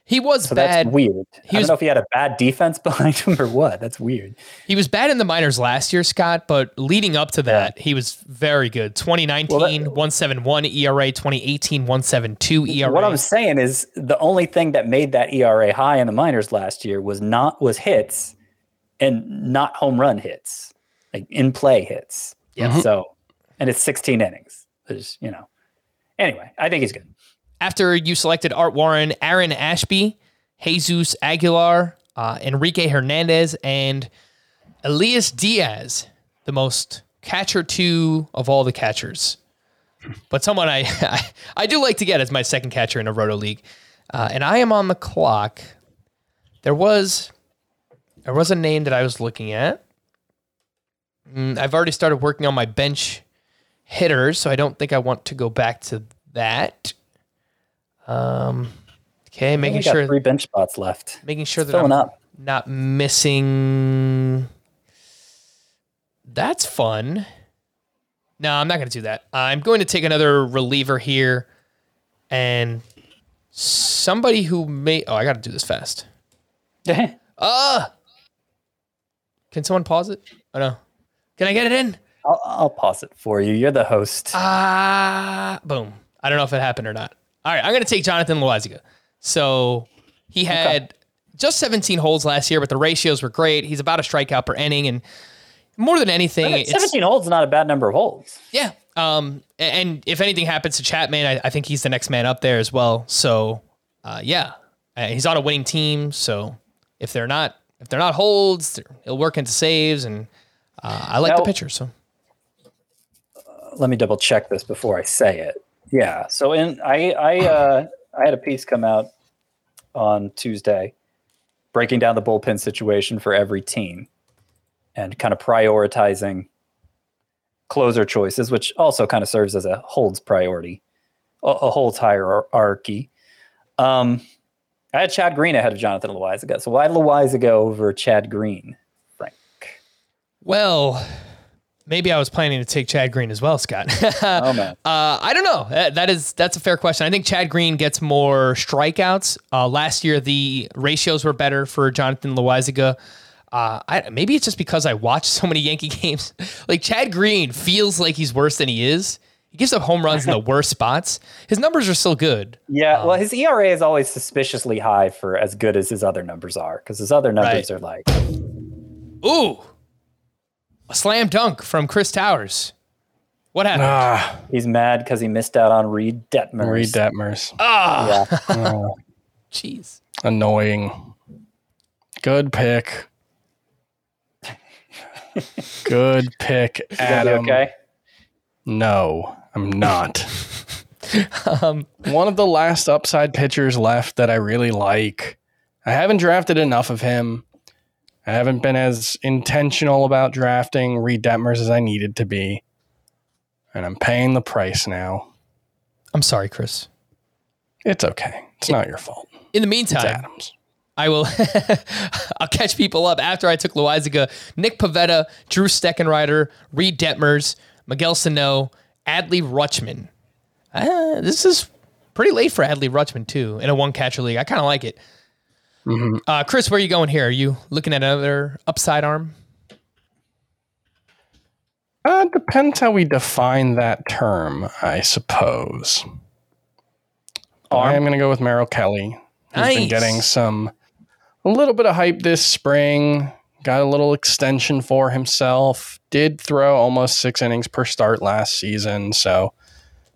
Yeah. He was So bad. that's weird. He I was- don't know if he had a bad defense behind him or what. That's weird. He was bad in the minors last year, Scott, but leading up to that, he was very good. 2019, Well, that- 171 ERA, 2018, 172 ERA. What I'm saying is the only thing that made that ERA high in the minors last year was not was hits and not home run hits, like in play hits. Yeah. So, mm-hmm. and it's 16 innings. There's, you know. Anyway, I think he's good. After you selected Art Warren, Aaron Ashby, Jesus Aguilar, uh, Enrique Hernandez, and Elias Diaz, the most catcher two of all the catchers. But someone I, I, do like to get as my second catcher in a roto league. Uh, and I am on the clock. There was there was a name that I was looking at. Mm, I've already started working on my bench hitters, so I don't think I want to go back to that. Um, okay, making sure three bench spots left. making sure It's that I'm up. not missing. That's fun. No, I'm not going to do that. I'm going to take another reliever here, and somebody who may. Oh, I got to do this fast. Uh Can someone pause it? Oh no. Can I get it in? I'll, I'll pause it for you. You're the host. Ah, boom. I don't know if it happened or not. All right, I'm going to take Jonathan Loáisiga. So he had just 17 holds last year, but the ratios were great. He's about a strikeout per inning, and more than anything, it's 17 holds is not a bad number of holds. yeah. Um, and if anything happens to Chapman, I, I think he's the next man up there as well. So, uh, yeah, Uh, he's on a winning team. So if they're not if they're not holds, they're- he'll work into saves, and uh, I like the pitcher. So let me double check this before I say it. Yeah. So in I I uh, I had a piece come out on Tuesday breaking down the bullpen situation for every team and kind of prioritizing closer choices, which also kind of serves as a holds priority, a, a holds hierarchy. Um, I had Chad Green ahead of Jonathan Loáisiga. So why Loáisiga over Chad Green, Frank? well. Maybe I was planning to take Chad Green as well, Scott. Oh man. Uh, I don't know. That is that's a fair question. I think Chad Green gets more strikeouts. Uh, last year, the ratios were better for Jonathan Loáisiga. Uh, I, maybe it's just because I watch so many Yankee games. like Chad Green feels like he's worse than he is. He gives up home runs in the worst spots. His numbers are still good. Yeah, Um, well, his ERA is always suspiciously high for as good as his other numbers are, because his other numbers Right. are like, Ooh, a slam dunk from Chris Towers. What happened? Ah, he's mad because he missed out on Reid Detmers. Reid Detmers. Ah, Yeah, Oh, jeez. annoying. Good pick. Good pick, Is that Adam. okay? No, I'm not. Um, One of the last upside pitchers left that I really like. I haven't drafted enough of him. I haven't been as intentional about drafting Reid Detmers as I needed to be. And I'm paying the price now. I'm sorry, Chris. It's okay. It's not your fault. In the It's meantime, Adams. I will. I'll catch people up after I took Loáisiga, Nick Pivetta, Drew Steckenrider, Reid Detmers, Miguel Sano, Adley Rutschman. Uh, this is pretty late for Adley Rutschman too in a one catcher league. I kind of like it. Uh, Chris, where are you going here? Are you looking at another upside arm? Uh, depends how we define that term, I suppose. I am going to go with Merrill Kelly. He's Nice. been getting some, a little bit of hype this spring. Got a little extension for himself. Did throw almost six innings per start last season. So,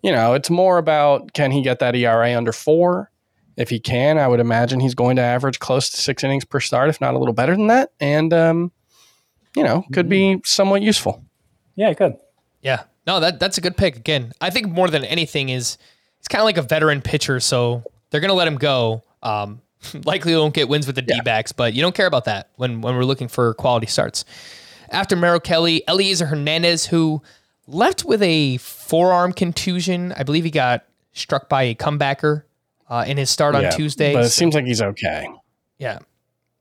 you know, it's more about can he get that ERA under four? If he can, I would imagine he's going to average close to six innings per start, if not a little better than that. And, um, you know, could be somewhat useful. Yeah, good. Yeah, no, that that's a good pick. Again, I think more than anything is it's kind of like a veteran pitcher, so they're gonna let him go. Um, likely won't get wins with the D-backs, but you don't care about that when when we're looking for quality starts. After Merrill Kelly, Elieser Hernandez, who left with a forearm contusion. I believe he got struck by a comebacker uh, in his start on Yeah, Tuesday. But it seems like he's okay. yeah,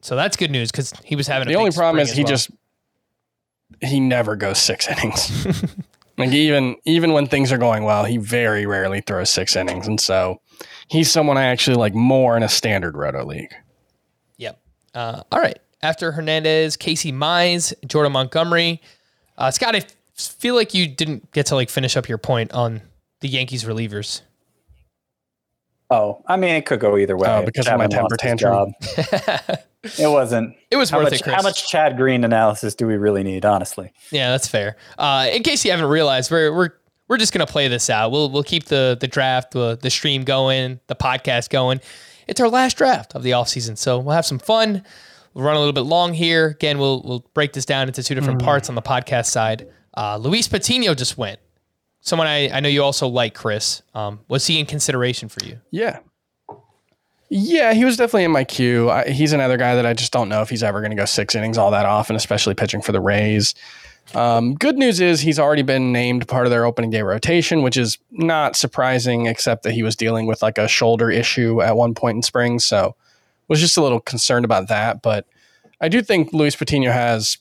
so that's good news because he was having a The only problem is he well. just he never goes six innings. like even even when things are going well, he very rarely throws six innings, and so he's someone I actually like more in a standard roto league. Yep. Uh, all right. After Hernandez, Casey Mize, Jordan Montgomery. Uh, Scott, I feel like you didn't get to like finish up your point on the Yankees relievers. Oh, I mean, it could go either way. Oh, because of my temper tantrum? job. it wasn't. It was how worth much, it, Chris. How much Chad Green analysis do we really need, honestly? Yeah, that's fair. Uh, in case you haven't realized, we're we're we're just gonna play this out. We'll we'll keep the the draft, the the stream going, the podcast going. It's our last draft of the offseason, so we'll have some fun. We'll run a little bit long here. Again, we'll we'll break this down into two different parts on the podcast side. Uh, Luis Patino just went. Someone I, I know you also like, Chris. Um, was he in consideration for you? Yeah. Yeah, he was definitely in my queue. I, he's another guy that I just don't know if he's ever going to go six innings all that often, especially pitching for the Rays. Um, good news is he's already been named part of their opening day rotation, which is not surprising, except that he was dealing with like a shoulder issue at one point in spring. So was just a little concerned about that. But I do think Luis Patino has,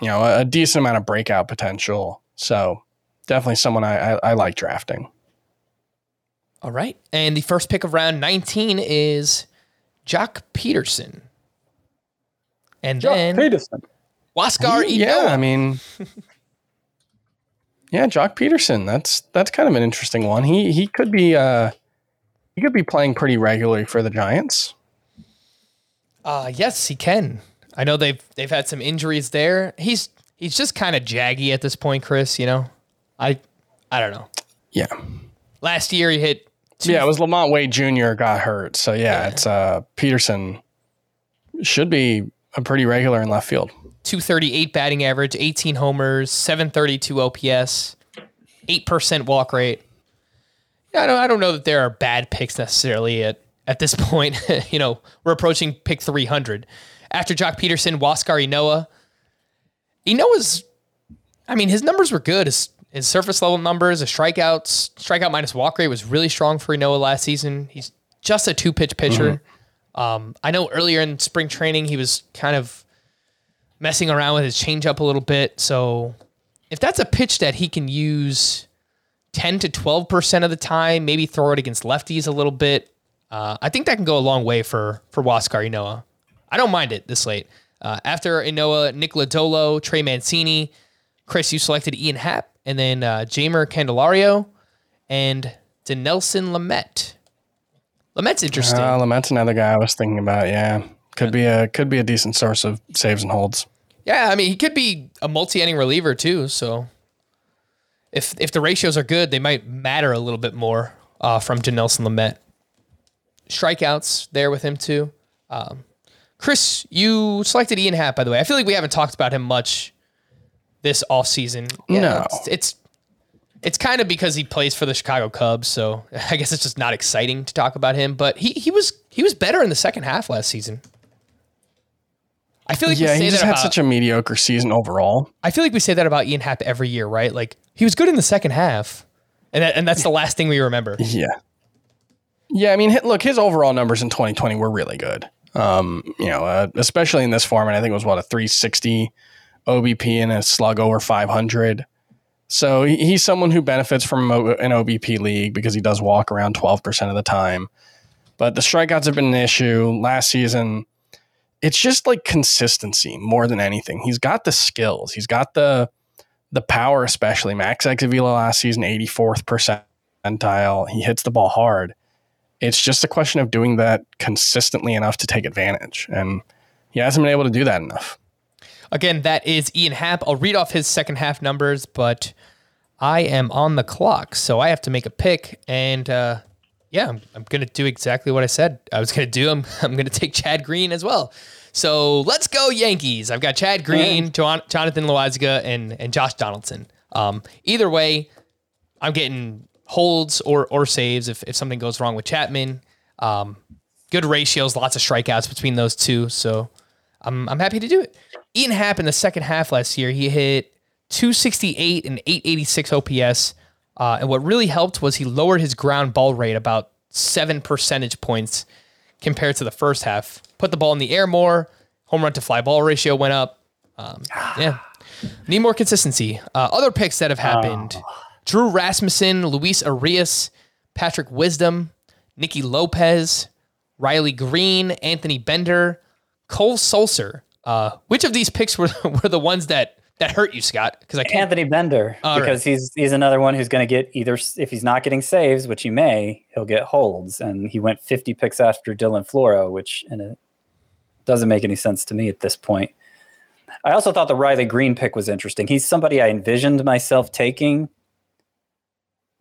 you know, a, a decent amount of breakout potential. So definitely someone I, I, I like drafting. All right. And the first pick of round 19 is Joc Pederson. And then Pederson. Huascar yeah, I mean, yeah, Joc Pederson. That's that's kind of an interesting one. He he could be uh he could be playing pretty regularly for the Giants. Uh yes, he can. I know they've they've had some injuries there. He's he's just kind of jaggy at this point, Chris. You know, I I don't know. Yeah, Last year he hit yeah. It was LaMonte Wade Jr. got hurt, so yeah, Yeah. it's uh Pederson should be a pretty regular in left field. 238 batting average, 18 homers, 732 OPS, 8% walk rate. Yeah, I don't, I don't know that there are bad picks necessarily at, at this point. you know, we're approaching pick 300. After Joc Pederson, Huascar Ynoa. Ynoa's, I mean, his numbers were good. His, his surface level numbers, his strikeouts, strikeout minus walk rate was really strong for Ynoa last season. He's just a two pitch pitcher. Um, I know earlier in spring training, he was kind of messing around with his changeup a little bit. So if that's a pitch that he can use 10 to 12% of the time, maybe throw it against lefties a little bit, uh, I think that can go a long way for, for Huascar Ynoa. I don't mind it this late. Uh, after Ynoa, Nick Lodolo, Trey Mancini, Chris, you selected Ian Happ, and then uh, Jeimer Candelario and Dinelson Lamet. Lamet's interesting. Uh, Lamet's another guy I was thinking about. Yeah, could be a could be a decent source of saves and holds. Yeah, I mean he could be a multi-inning reliever too. So if if the ratios are good, they might matter a little bit more uh, from Janelson Lamette. Strikeouts there with him too. Um, Chris, you selected Ian Happ by the way. I feel like we haven't talked about him much this off season. No. it's, it's it's kind of because he plays for the Chicago Cubs, so I guess it's just not exciting to talk about him. But he he was he was better in the second half last season. I feel like yeah, we say he just that had about, such a mediocre season overall. I feel like we say that about Ian Happ every year, right? Like he was good in the second half, and that, and that's the last thing we remember. Yeah. Yeah, I mean, look, his overall numbers in 2020 were really good. Um, you know, uh, especially in this format, I think it was what a 360 OBP and a slug over 500. So he's someone who benefits from an OBP league because he does walk around 12% of the time. But the strikeouts have been an issue last season. It's just like consistency more than anything. He's got the skills. He's got the the power, especially max exit velo last season, 84th percentile. He hits the ball hard. It's just a question of doing that consistently enough to take advantage. And he hasn't been able to do that enough. Again, that is Ian Happ. I'll read off his second half numbers, but I am on the clock, so I have to make a pick. And uh, yeah, I'm, I'm going to do exactly what I said I was going to do. I'm, I'm going to take Chad Green as well. So let's go Yankees. I've got Chad Green, Jon- Jonathan Loáisiga, and and Josh Donaldson. Um, either way, I'm getting holds or or saves if, if something goes wrong with Chapman. Um, good ratios, lots of strikeouts between those two. So I'm I'm happy to do it. Ian Happ in the second half last year, he hit 268 and 886 OPS. Uh, and what really helped was he lowered his ground ball rate about seven percentage points compared to the first half. Put the ball in the air more. Home run to fly ball ratio went up. Um, yeah, need more consistency. Uh, other picks that have happened: Drew Rasmussen, Luis Arias, Patrick Wisdom, Nicky Lopez, Riley Greene, Anthony Bender, Cole Sulser. Uh, which of these picks were were the ones that that hurt you, Scott? Because I can't. Anthony Bender, All because he's he's another one who's going to get either if he's not getting saves, which he may, he'll get holds, and he went 50 picks after Dylan Floro, which and it doesn't make any sense to me at this point. I also thought the Riley Greene pick was interesting. He's somebody I envisioned myself taking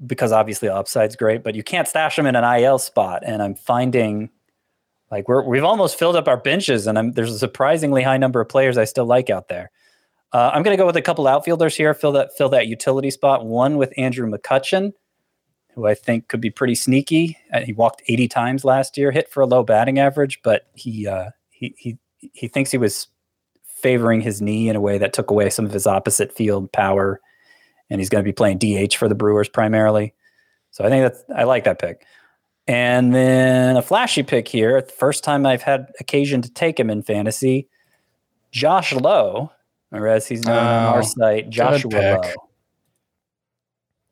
because obviously upside's great, but you can't stash him in an IL spot, and I'm finding like we're we've almost filled up our benches, and I'm, there's a surprisingly high number of players I still like out there. Uh, I'm going to go with a couple outfielders here, fill that fill that utility spot. One with Andrew McCutchen, who I think could be pretty sneaky. Uh, he walked 80 times last year, hit for a low batting average, but he uh, he he he thinks he was favoring his knee in a way that took away some of his opposite field power, and he's going to be playing DH for the Brewers primarily. So I think that's I like that pick. And then a flashy pick here. The first time I've had occasion to take him in fantasy, Josh Lowe, or as he's known on our Oh, site, Joshua pick. Lowe,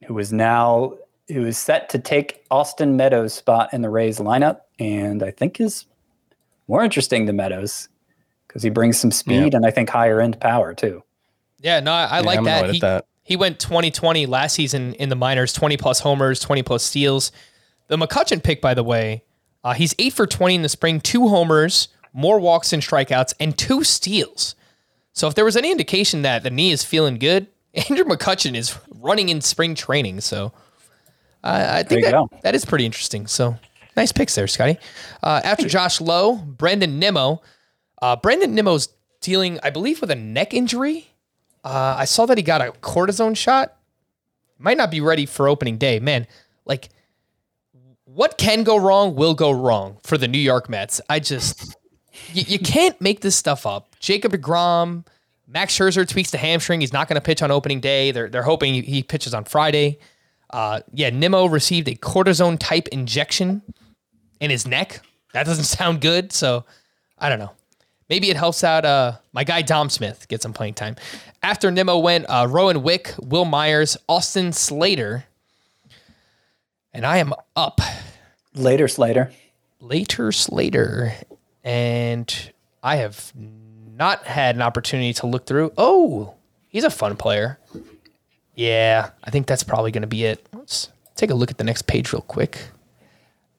who is now who is set to take Austin Meadows' spot in the Rays lineup, and I think is more interesting than Meadows. because he brings some speed Yeah. and I think higher end power too. Yeah, no, I, I Yeah, like that. He, that. he went 2020 last season in the minors, 20 plus homers, 20 plus steals. The McCutcheon pick, by the way, uh, he's eight for 20 in the spring, two homers, more walks and strikeouts, and two steals. So if there was any indication that the knee is feeling good, Andrew McCutchen is running in spring training. So I I think that, go. that is pretty interesting. So nice picks there, Scotty. Uh, after Josh Lowe, Brandon Nimmo. Uh, Brandon Nimmo's dealing, I believe, with a neck injury. Uh, I saw that he got a cortisone shot. Might not be ready for opening day. Man, like, what can go wrong will go wrong for the New York Mets. I just, you, you can't make this stuff up. Jacob deGrom, Max Scherzer tweaks the hamstring. He's not going to pitch on opening day. They're, they're hoping he- he pitches on Friday. Uh, yeah, Nimmo received a cortisone type injection in his neck. That doesn't sound good. So I don't know. Maybe it helps out uh, my guy Dom Smith get some playing time. After Nimmo went uh, Rowan Wick, Wil Myers, Austin Slater, and I am up Later, Slater. later Slater, and I have not had an opportunity to look through. Oh, he's a fun player. Yeah, I think that's probably going to be it. Let's take a look at the next page real quick.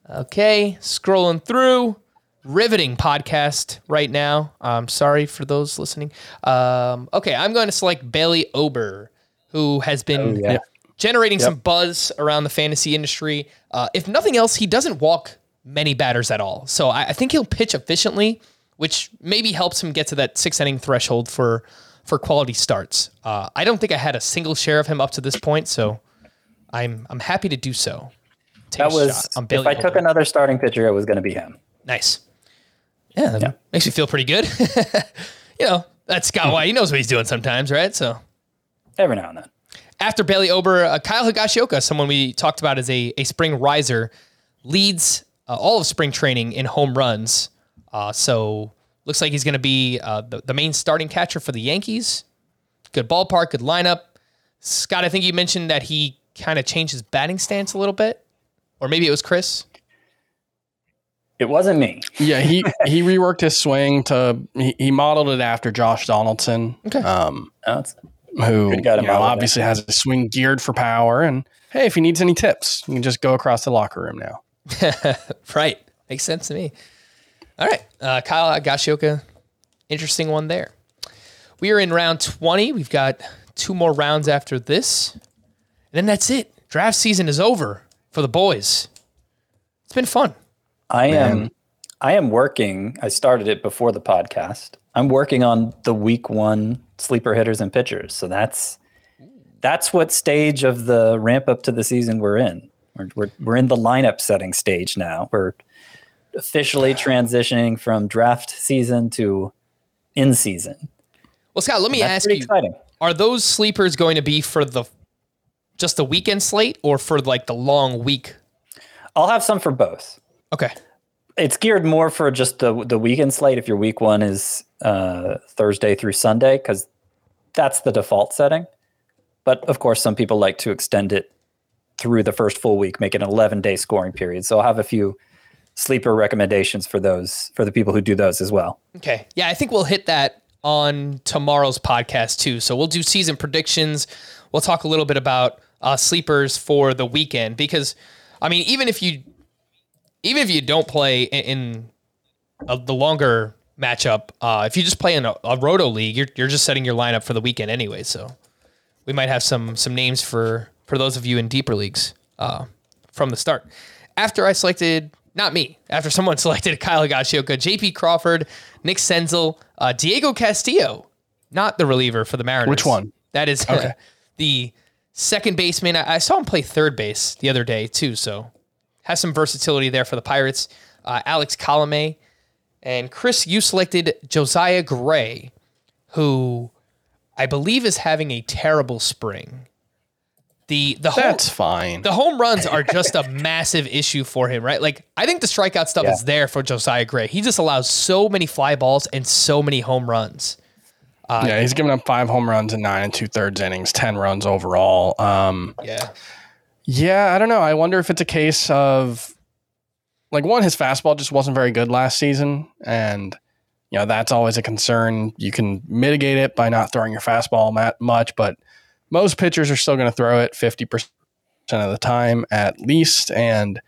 Okay, scrolling through. Riveting podcast right now. I'm sorry for those listening. Um, okay, I'm going to select Bailey Ober, who has been yeah. Generating some buzz around the fantasy industry. Uh, if nothing else, he doesn't walk many batters at all. So I, I think he'll pitch efficiently, which maybe helps him get to that six inning threshold for for quality starts. Uh, I don't think I had a single share of him up to this point, so I'm I'm happy to do so. Take That was on if Bailey I took another starting pitcher, it was going to be him. Nice. Yeah, that makes me feel pretty good. you know, that's Scott White. He knows what he's doing sometimes, right? So Every now and then. After Bailey Ober, uh, Kyle Higashioka, someone we talked about as a, a spring riser, leads uh, all of spring training in home runs. Uh, so looks like he's going to be uh, the, the main starting catcher for the Yankees. Good ballpark, good lineup. Scott, I think you mentioned that he kind of changed his batting stance a little bit, or maybe it was Chris. It wasn't me. Yeah, he he reworked his swing to he, he modeled it after Josh Donaldson, Okay. um, No, it's- who Good guy to you know, obviously has a swing geared for power. And hey, if he needs any tips, you can just go across the locker room now. Right. Makes sense to me. All right. Uh, Kyle Higashioka, interesting one there. We are in round 20. We've got two more rounds after this. And then that's it. Draft season is over for the boys. It's been fun. I am I am working. I started it before the podcast. I'm working on the week one sleeper hitters and pitchers. So that's that's what stage of the ramp up to the season we're in. We're we're, we're in the lineup setting stage now. We're officially transitioning from draft season to in season. Well, Scott, let me ask you exciting. are those sleepers going to be for the just the weekend slate or for like the long week? I'll have some for both. Okay. It's geared more for just the the weekend slate if your week one is uh, Thursday through Sunday because that's the default setting. But of course, some people like to extend it through the first full week, make it an 11 day scoring period. So I'll have a few sleeper recommendations for those for the people who do those as well. Okay. Yeah, I think we'll hit that on tomorrow's podcast too. So we'll do season predictions. We'll talk a little bit about uh, sleepers for the weekend because, I mean, even if you, even if you don't play in, in a, the longer matchup, uh, if you just play in a, a roto league, you're you're just setting your lineup for the weekend anyway. So we might have some some names for for those of you in deeper leagues uh, from the start. After I selected, not me, after someone selected Kyle Higashioka, JP Crawford, Nick Senzel, uh, Diego Castillo, not the reliever for the Mariners. Which one? That is okay. the second baseman. I, I saw him play third base the other day too, so has some versatility there for the Pirates. Uh, Alex Colome and Chris, you selected Josiah Gray, who I believe is having a terrible spring. The the home, That's fine. the home runs are just a massive issue for him, right? Like I think the strikeout stuff Yeah. is there for Josiah Gray. He just allows so many fly balls and so many home runs. yeah, he's given up five home runs in nine and two thirds innings, ten runs overall. Um, Yeah. Yeah, I don't know. I wonder if it's a case of like one, his fastball just wasn't very good last season, and you know, that's always a concern. You can mitigate it by not throwing your fastball much, but most pitchers are still going to throw it 50% of the time at least. And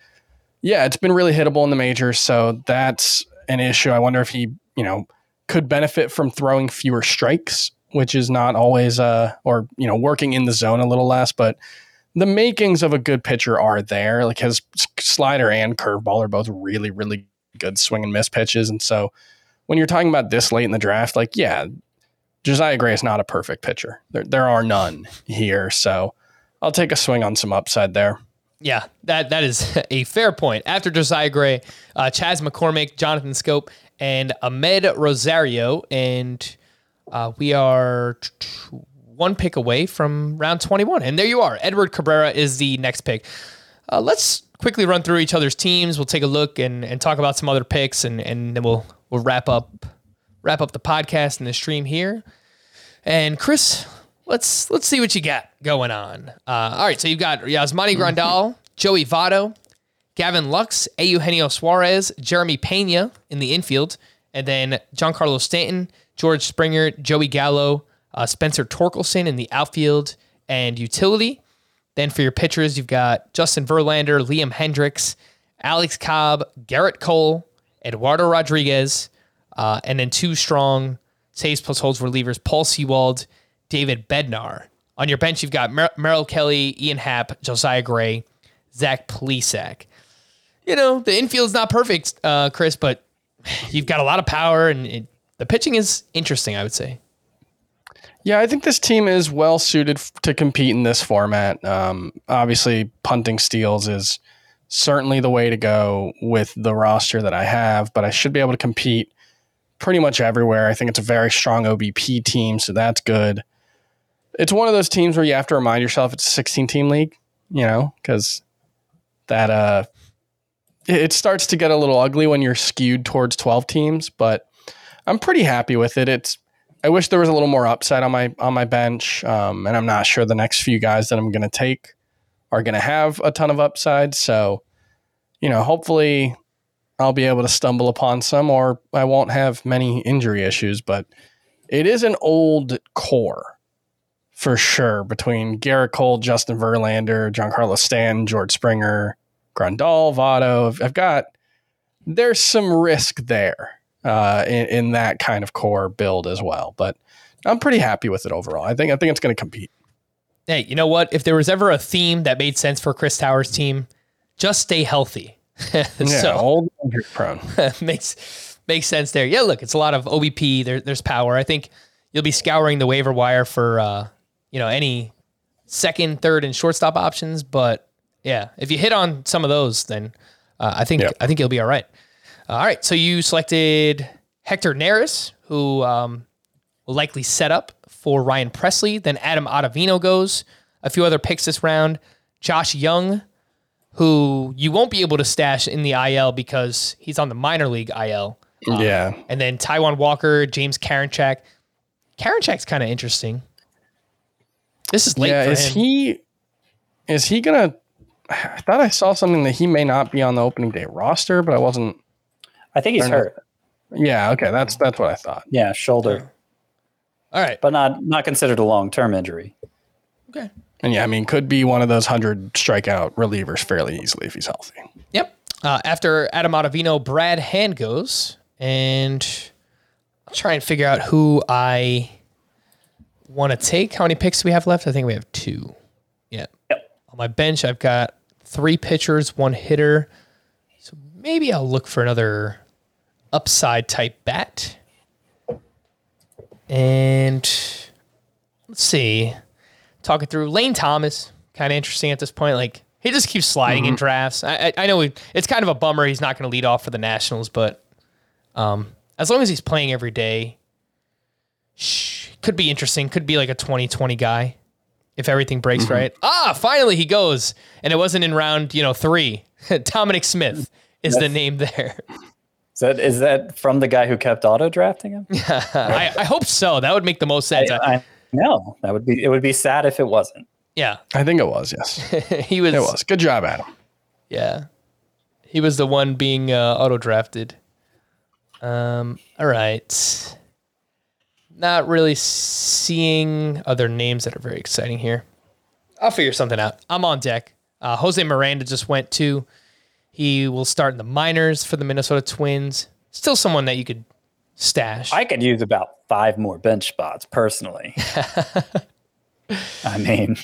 yeah, it's been really hittable in the majors. So that's an issue. I wonder if he, you know, could benefit from throwing fewer strikes, which is not always, uh, or, you know, working in the zone a little less. But the makings of a good pitcher are there. Like his slider and curveball are both really, really good swing and miss pitches. And so when you're talking about this late in the draft, like, yeah, Josiah Gray is not a perfect pitcher. There, there are none here. So I'll take a swing on some upside there. Yeah, that that is a fair point. After Josiah Gray, uh, Chas McCormick, Jonathan Schoop, and Amed Rosario, and uh, we are one pick away from round 21. And there you are. Edward Cabrera is the next pick. Uh, let's quickly run through each other's teams. We'll take a look and, and talk about some other picks, and, and then we'll we'll wrap up wrap up the podcast and the stream here. And Chris, let's let's see what you got going on. Uh, all right, so you've got Yasmani Grandal, Joey Votto, Gavin Lux, Eugenio Suarez, Jeremy Pena in the infield, and then Giancarlo Stanton, George Springer, Joey Gallo, uh, Spencer Torkelson in the outfield and utility. Then for your pitchers, you've got Justin Verlander, Liam Hendriks, Alex Cobb, Gerrit Cole, Eduardo Rodriguez, uh, and then two strong saves plus holds relievers, Paul Sewald, David Bednar. On your bench, you've got Mer- Merrill Kelly, Ian Happ, Josiah Gray, Zach Plesac. You know, the infield's not perfect, uh, Chris, but you've got a lot of power and it, the pitching is interesting, I would say. Yeah, I think this team is well suited to compete in this format. Um, obviously, punting steals is certainly the way to go with the roster that I have, but I should be able to compete pretty much everywhere. I think it's a very strong OBP team, so that's good. It's one of those teams where you have to remind yourself it's a 16 team league, you know, because that uh, it starts to get a little ugly when you're skewed towards 12 teams, but I'm pretty happy with it. It's I wish there was a little more upside on my on my bench, um, and I'm not sure the next few guys that I'm going to take are going to have a ton of upside. So, you know, hopefully I'll be able to stumble upon some, or I won't have many injury issues. But it is an old core for sure between Gerrit Cole, Justin Verlander, Giancarlo Stanton, George Springer, Grandal, Votto. I've got there's some risk there uh, in, in that kind of core build as well. But I'm pretty happy with it overall. I think I think it's going to compete. Hey, you know what? If there was ever a theme that made sense for Chris Towers' team, just stay healthy. yeah, so, old injury prone makes makes sense there. Yeah, look, it's a lot of OBP. There, there's power. I think you'll be scouring the waiver wire for uh, you know any second, third, and shortstop options. But yeah, if you hit on some of those, then uh, I think yep. I think you'll be all right. Uh, all right, so you selected Hector Neris, who um, will likely set up for Ryan Pressly. Then Adam Ottavino goes. A few other picks this round. Josh Jung, who you won't be able to stash in the IL because he's on the minor league IL. Um, yeah. And then Taijuan Walker, James Karinchak. Karinchak's kind of interesting. This is late yeah, is him. he is he gonna I thought I saw something that he may not be on the opening day roster, but I wasn't I think he's hurt. Yeah, okay, that's that's what I thought. Yeah, shoulder. All right, but not not considered a long term injury. Okay. And yeah, I mean, could be one of those hundred strikeout relievers fairly easily if he's healthy. Yep. Uh, after Adam Ottavino, Brad Hand goes, and I'll try and figure out who I want to take. How many picks do we have left? I think we have two. Yeah. Yep. On my bench, I've got three pitchers, one hitter. So maybe I'll look for another upside type bat. And let's see. Talking through Lane Thomas, kind of interesting at this point. Like he just keeps sliding mm-hmm. in drafts. I, I, I know it's kind of a bummer he's not going to lead off for the Nationals, but um, as long as he's playing every day, shh, could be interesting. Could be like a 2020 guy if everything breaks mm-hmm. right. Ah, finally he goes, and it wasn't in round you know three. Dominic Smith is That's, the name there. Is that is that from the guy who kept auto drafting him? I, I, hope so. That would make the most sense. I, I, no, that would be it. Would be sad if it wasn't. Yeah, I think it was. Yes, he was. It was. Good job, Adam. Yeah, he was the one being uh, auto drafted. Um, all right. Not really seeing other names that are very exciting here. I'll figure something out. I'm on deck. Uh, Jose Miranda just went too. He will start in the minors for the Minnesota Twins. Still someone that you could stash. I could use about five more bench spots personally. I mean,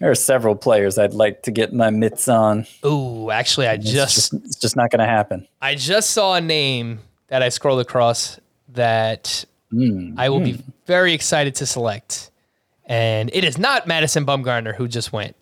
there are several players I'd like to get my mitts on. Ooh, actually, I It's just just, it's just not going to happen. I just saw a name that I scrolled across that hmm, I will be hmm. very excited to select. And it is not Madison Bumgarner who just went.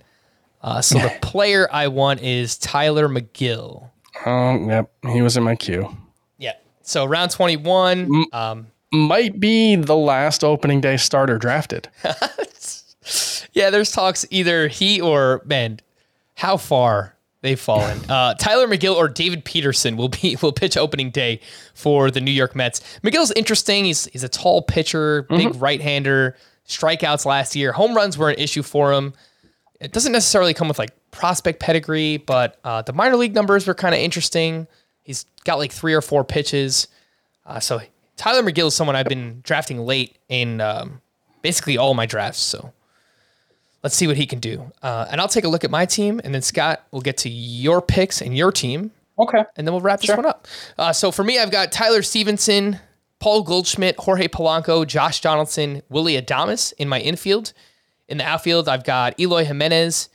Uh, so the player I want is Tylor Megill. Oh, yep. He was in my queue. Yeah. So round 21. Um, Might be the last opening day starter drafted. yeah, there's talks either he or, man, how far they've fallen. Uh, Tylor Megill or David Peterson will be will pitch opening day for the New York Mets. Megill's interesting. He's he's a tall pitcher, big right hander. Strikeouts last year, home runs were an issue for him. It doesn't necessarily come with like prospect pedigree, but uh, the minor league numbers were kind of interesting. He's got like three or four pitches. Uh, so Tylor Megill is someone I've been drafting late in um, basically all my drafts. So let's see what he can do. Uh, and I'll take a look at my team, and then Scott will get to your picks and your team, Okay. and then we'll wrap this one up. Uh, so for me, I've got Tyler Stephenson, Paul Goldschmidt, Jorge Polanco, Josh Donaldson, Willy Adames in my infield. In the outfield, I've got Eloy Jimenez,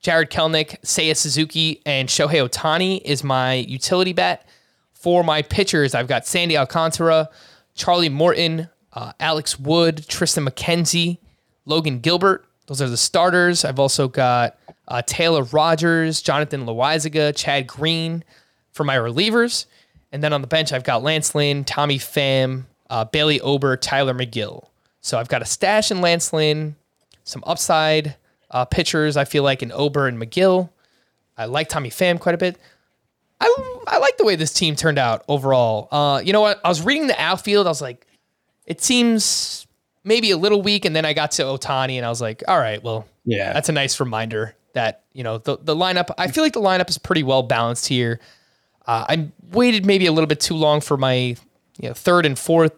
Jarred Kelenic, Seiya Suzuki, and Shohei Ohtani is my utility bat. For my pitchers, I've got Sandy Alcantara, Charlie Morton, uh, Alex Wood, Triston McKenzie, Logan Gilbert. Those are the starters. I've also got uh, Taylor Rogers, Jonathan Loaisiga, Chad Green for my relievers. And then on the bench, I've got Lance Lynn, Tommy Pham, uh, Bailey Ober, Tylor Megill. So I've got a stash in Lance Lynn, some upside uh, pitchers. I feel like in Ober and Megill. I like Tommy Pham quite a bit. I, I like the way this team turned out overall. Uh, you know what? I was reading the outfield. I was like, it seems maybe a little weak. And then I got to Ohtani and I was like, all right, well, Yeah. that's a nice reminder that, you know, the, the lineup, I feel like the lineup is pretty well balanced here. Uh, I waited maybe a little bit too long for my you know, third and fourth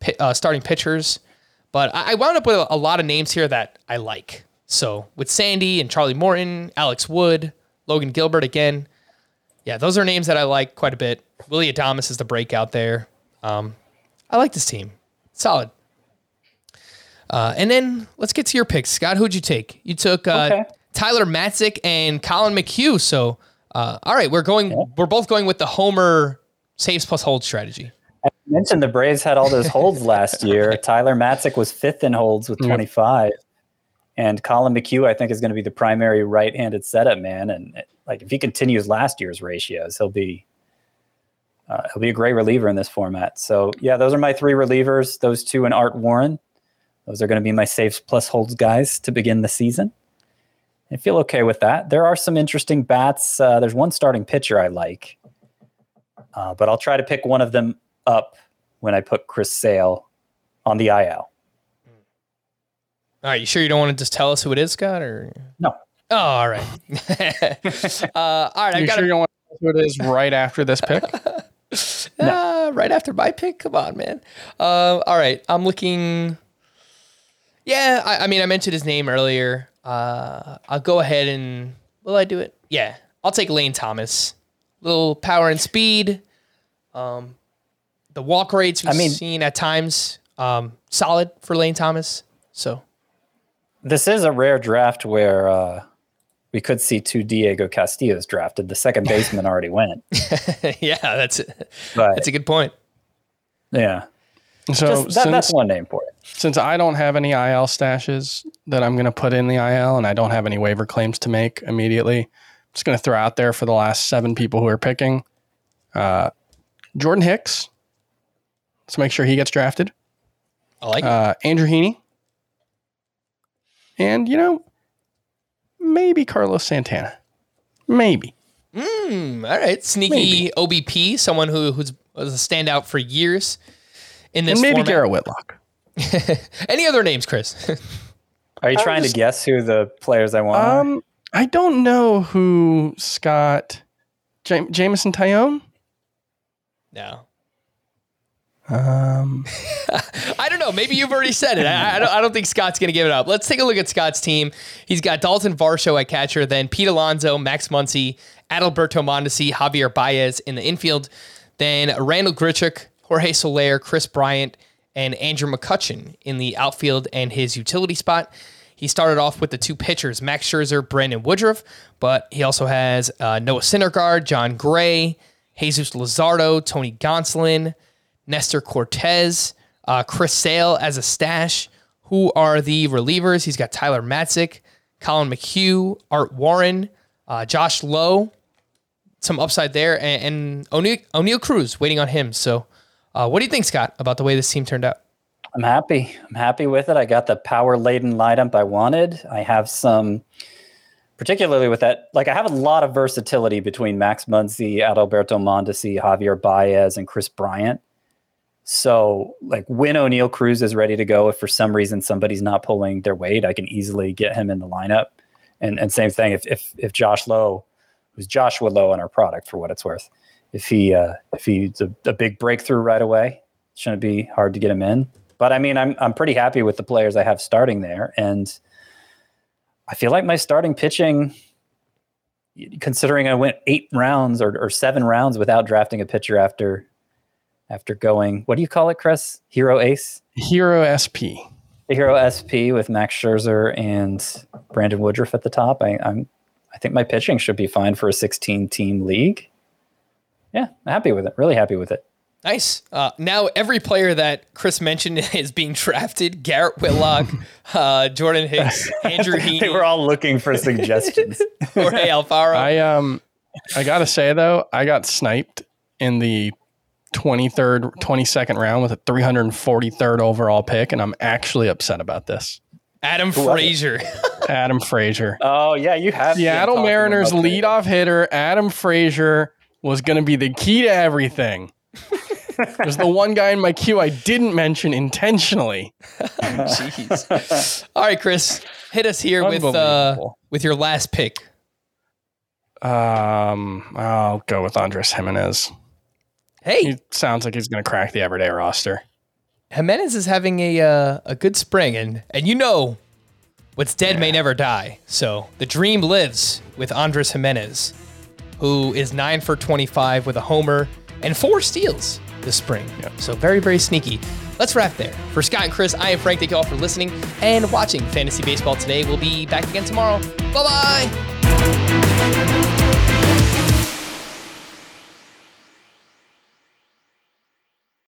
pi- uh, starting pitchers, but I, I wound up with a, a lot of names here that I like. So with Sandy and Charlie Morton, Alex Wood, Logan Gilbert again, yeah, those are names that I like quite a bit. Willy Adames is the breakout there. Um, I like this team, solid. Uh, and then let's get to your picks, Scott. Who'd you take? You took uh, Okay. Tyler Matzek and Collin McHugh. So, uh, all right, we're going. We're both going with the Homer saves plus hold strategy. Mentioned the Braves had all those holds last year. Tyler Matzek was fifth in holds with 25. And Collin McHugh, I think, is going to be the primary right-handed setup man. And it- like, if he continues last year's ratios, he'll be uh, he'll be a great reliever in this format. So yeah, those are my three relievers. Those two and Art Warren. Those are going to be my saves plus holds guys to begin the season. I feel okay with that. There are some interesting bats. Uh, there's one starting pitcher I like, uh, but I'll try to pick one of them up when I put Chris Sale on the IL. All right, you sure you don't want to just tell us who it is, Scott? Or No. oh, all right. uh, all right, I've You got sure a- you don't want to know who it is right after this pick? Ah, right after my pick. Come on, man. Uh, all right, I'm looking. Yeah, I, I mean, I mentioned his name earlier. Uh, I'll go ahead and will I do it? Yeah, I'll take Lane Thomas. Little power and speed. Um, the walk rates we've I mean- seen at times um, solid for Lane Thomas. So This is a rare draft where uh, we could see two Diego Castillos drafted. The second baseman already went, yeah, that's but that's a good point. yeah, So Just that, since, that's one name for it. since I don't have any IL stashes that I'm going to put in the IL and I don't have any waiver claims to make immediately, I'm just going to throw out there for the last seven people who are picking uh, Jordan Hicks. Let's make sure he gets drafted. I like it. Uh, Andrew Heaney. And, you know, maybe Carlos Santana. Maybe. Hmm, all right, sneaky OBP, someone who who's was a standout for years in this and maybe format. Garrett Whitlock. Any other names, Chris? Are you trying just- to guess who the players I want? are? Um, I don't know who Scott Jam- Jameson Taillon. no. Um, I don't know. Maybe you've already said it. I, I, don't, I don't think Scott's going to give it up. Let's take a look at Scott's team. He's got Dalton Varsho at catcher, then Pete Alonso, Max Muncy, Adalberto Mondesi, Javier Baez in the infield, then Randal Grichuk, Jorge Soler, Kris Bryant, and Andrew McCutchen in the outfield and his utility spot. He started off with the two pitchers, Max Scherzer, Brandon Woodruff, but he also has uh, Noah Syndergaard, Jon Gray, Jesus Luzardo, Tony Gonsolin, Nestor Cortes, uh, Chris Sale as a stash. Who are the relievers? He's got Tyler Matzek, Collin McHugh, Art Warren, uh, Josh Lowe, some upside there, and, and Oneil Cruz waiting on him. So, uh, what do you think, Scott, about the way this team turned out? I'm happy. I'm happy with it. I got the power laden lineup I wanted. I have some, particularly with that, like I have a lot of versatility between Max Muncy, Adalberto Mondesi, Javier Baez, and Kris Bryant. So, like when Oneil Cruz is ready to go, if for some reason somebody's not pulling their weight, I can easily get him in the lineup. And and same thing if if if Josh Lowe, who's Joshua Lowe on our product for what it's worth, if he uh, if he's a, a big breakthrough right away, it shouldn't be hard to get him in. But I mean, I'm I'm pretty happy with the players I have starting there, and I feel like my starting pitching, considering I went eight rounds or, or seven rounds without drafting a pitcher after after going, what do you call it, Chris? Hero Ace? Hero SP. The Hero SP with Max Scherzer and Brandon Woodruff at the top. I, I'm, I think my pitching should be fine for a 16 team league. Yeah, I'm happy with it. Really happy with it. Nice. Uh, now every player that Chris mentioned is being drafted: Garrett Whitlock, uh, Jordan Hicks, Andrew Heaney. they were all looking for suggestions. Jorge Alfaro. I um, I gotta say though, I got sniped in the 23rd, 22nd round with a 343rd overall pick, and I'm actually upset about this. Adam Frazier. Adam Frazier. Oh yeah, you have. Seattle Mariners leadoff hitter Adam Frazier was going to be the key to everything. There's the one guy in my queue I didn't mention intentionally. Jeez. All right, Chris, hit us here with uh, with your last pick. Um, I'll go with Andres Gimenez. Hey, he sounds like he's going to crack the everyday roster. Gimenez is having a uh, a good spring, and and you know, what's dead yeah. may never die. So the dream lives with Andres Gimenez, who is nine for twenty five with a homer and four steals this spring. Yep. So very very sneaky. Let's wrap there. For Scott and Chris, I am Frank. Thank you all for listening and watching Fantasy Baseball today. We'll be back again tomorrow. Bye bye.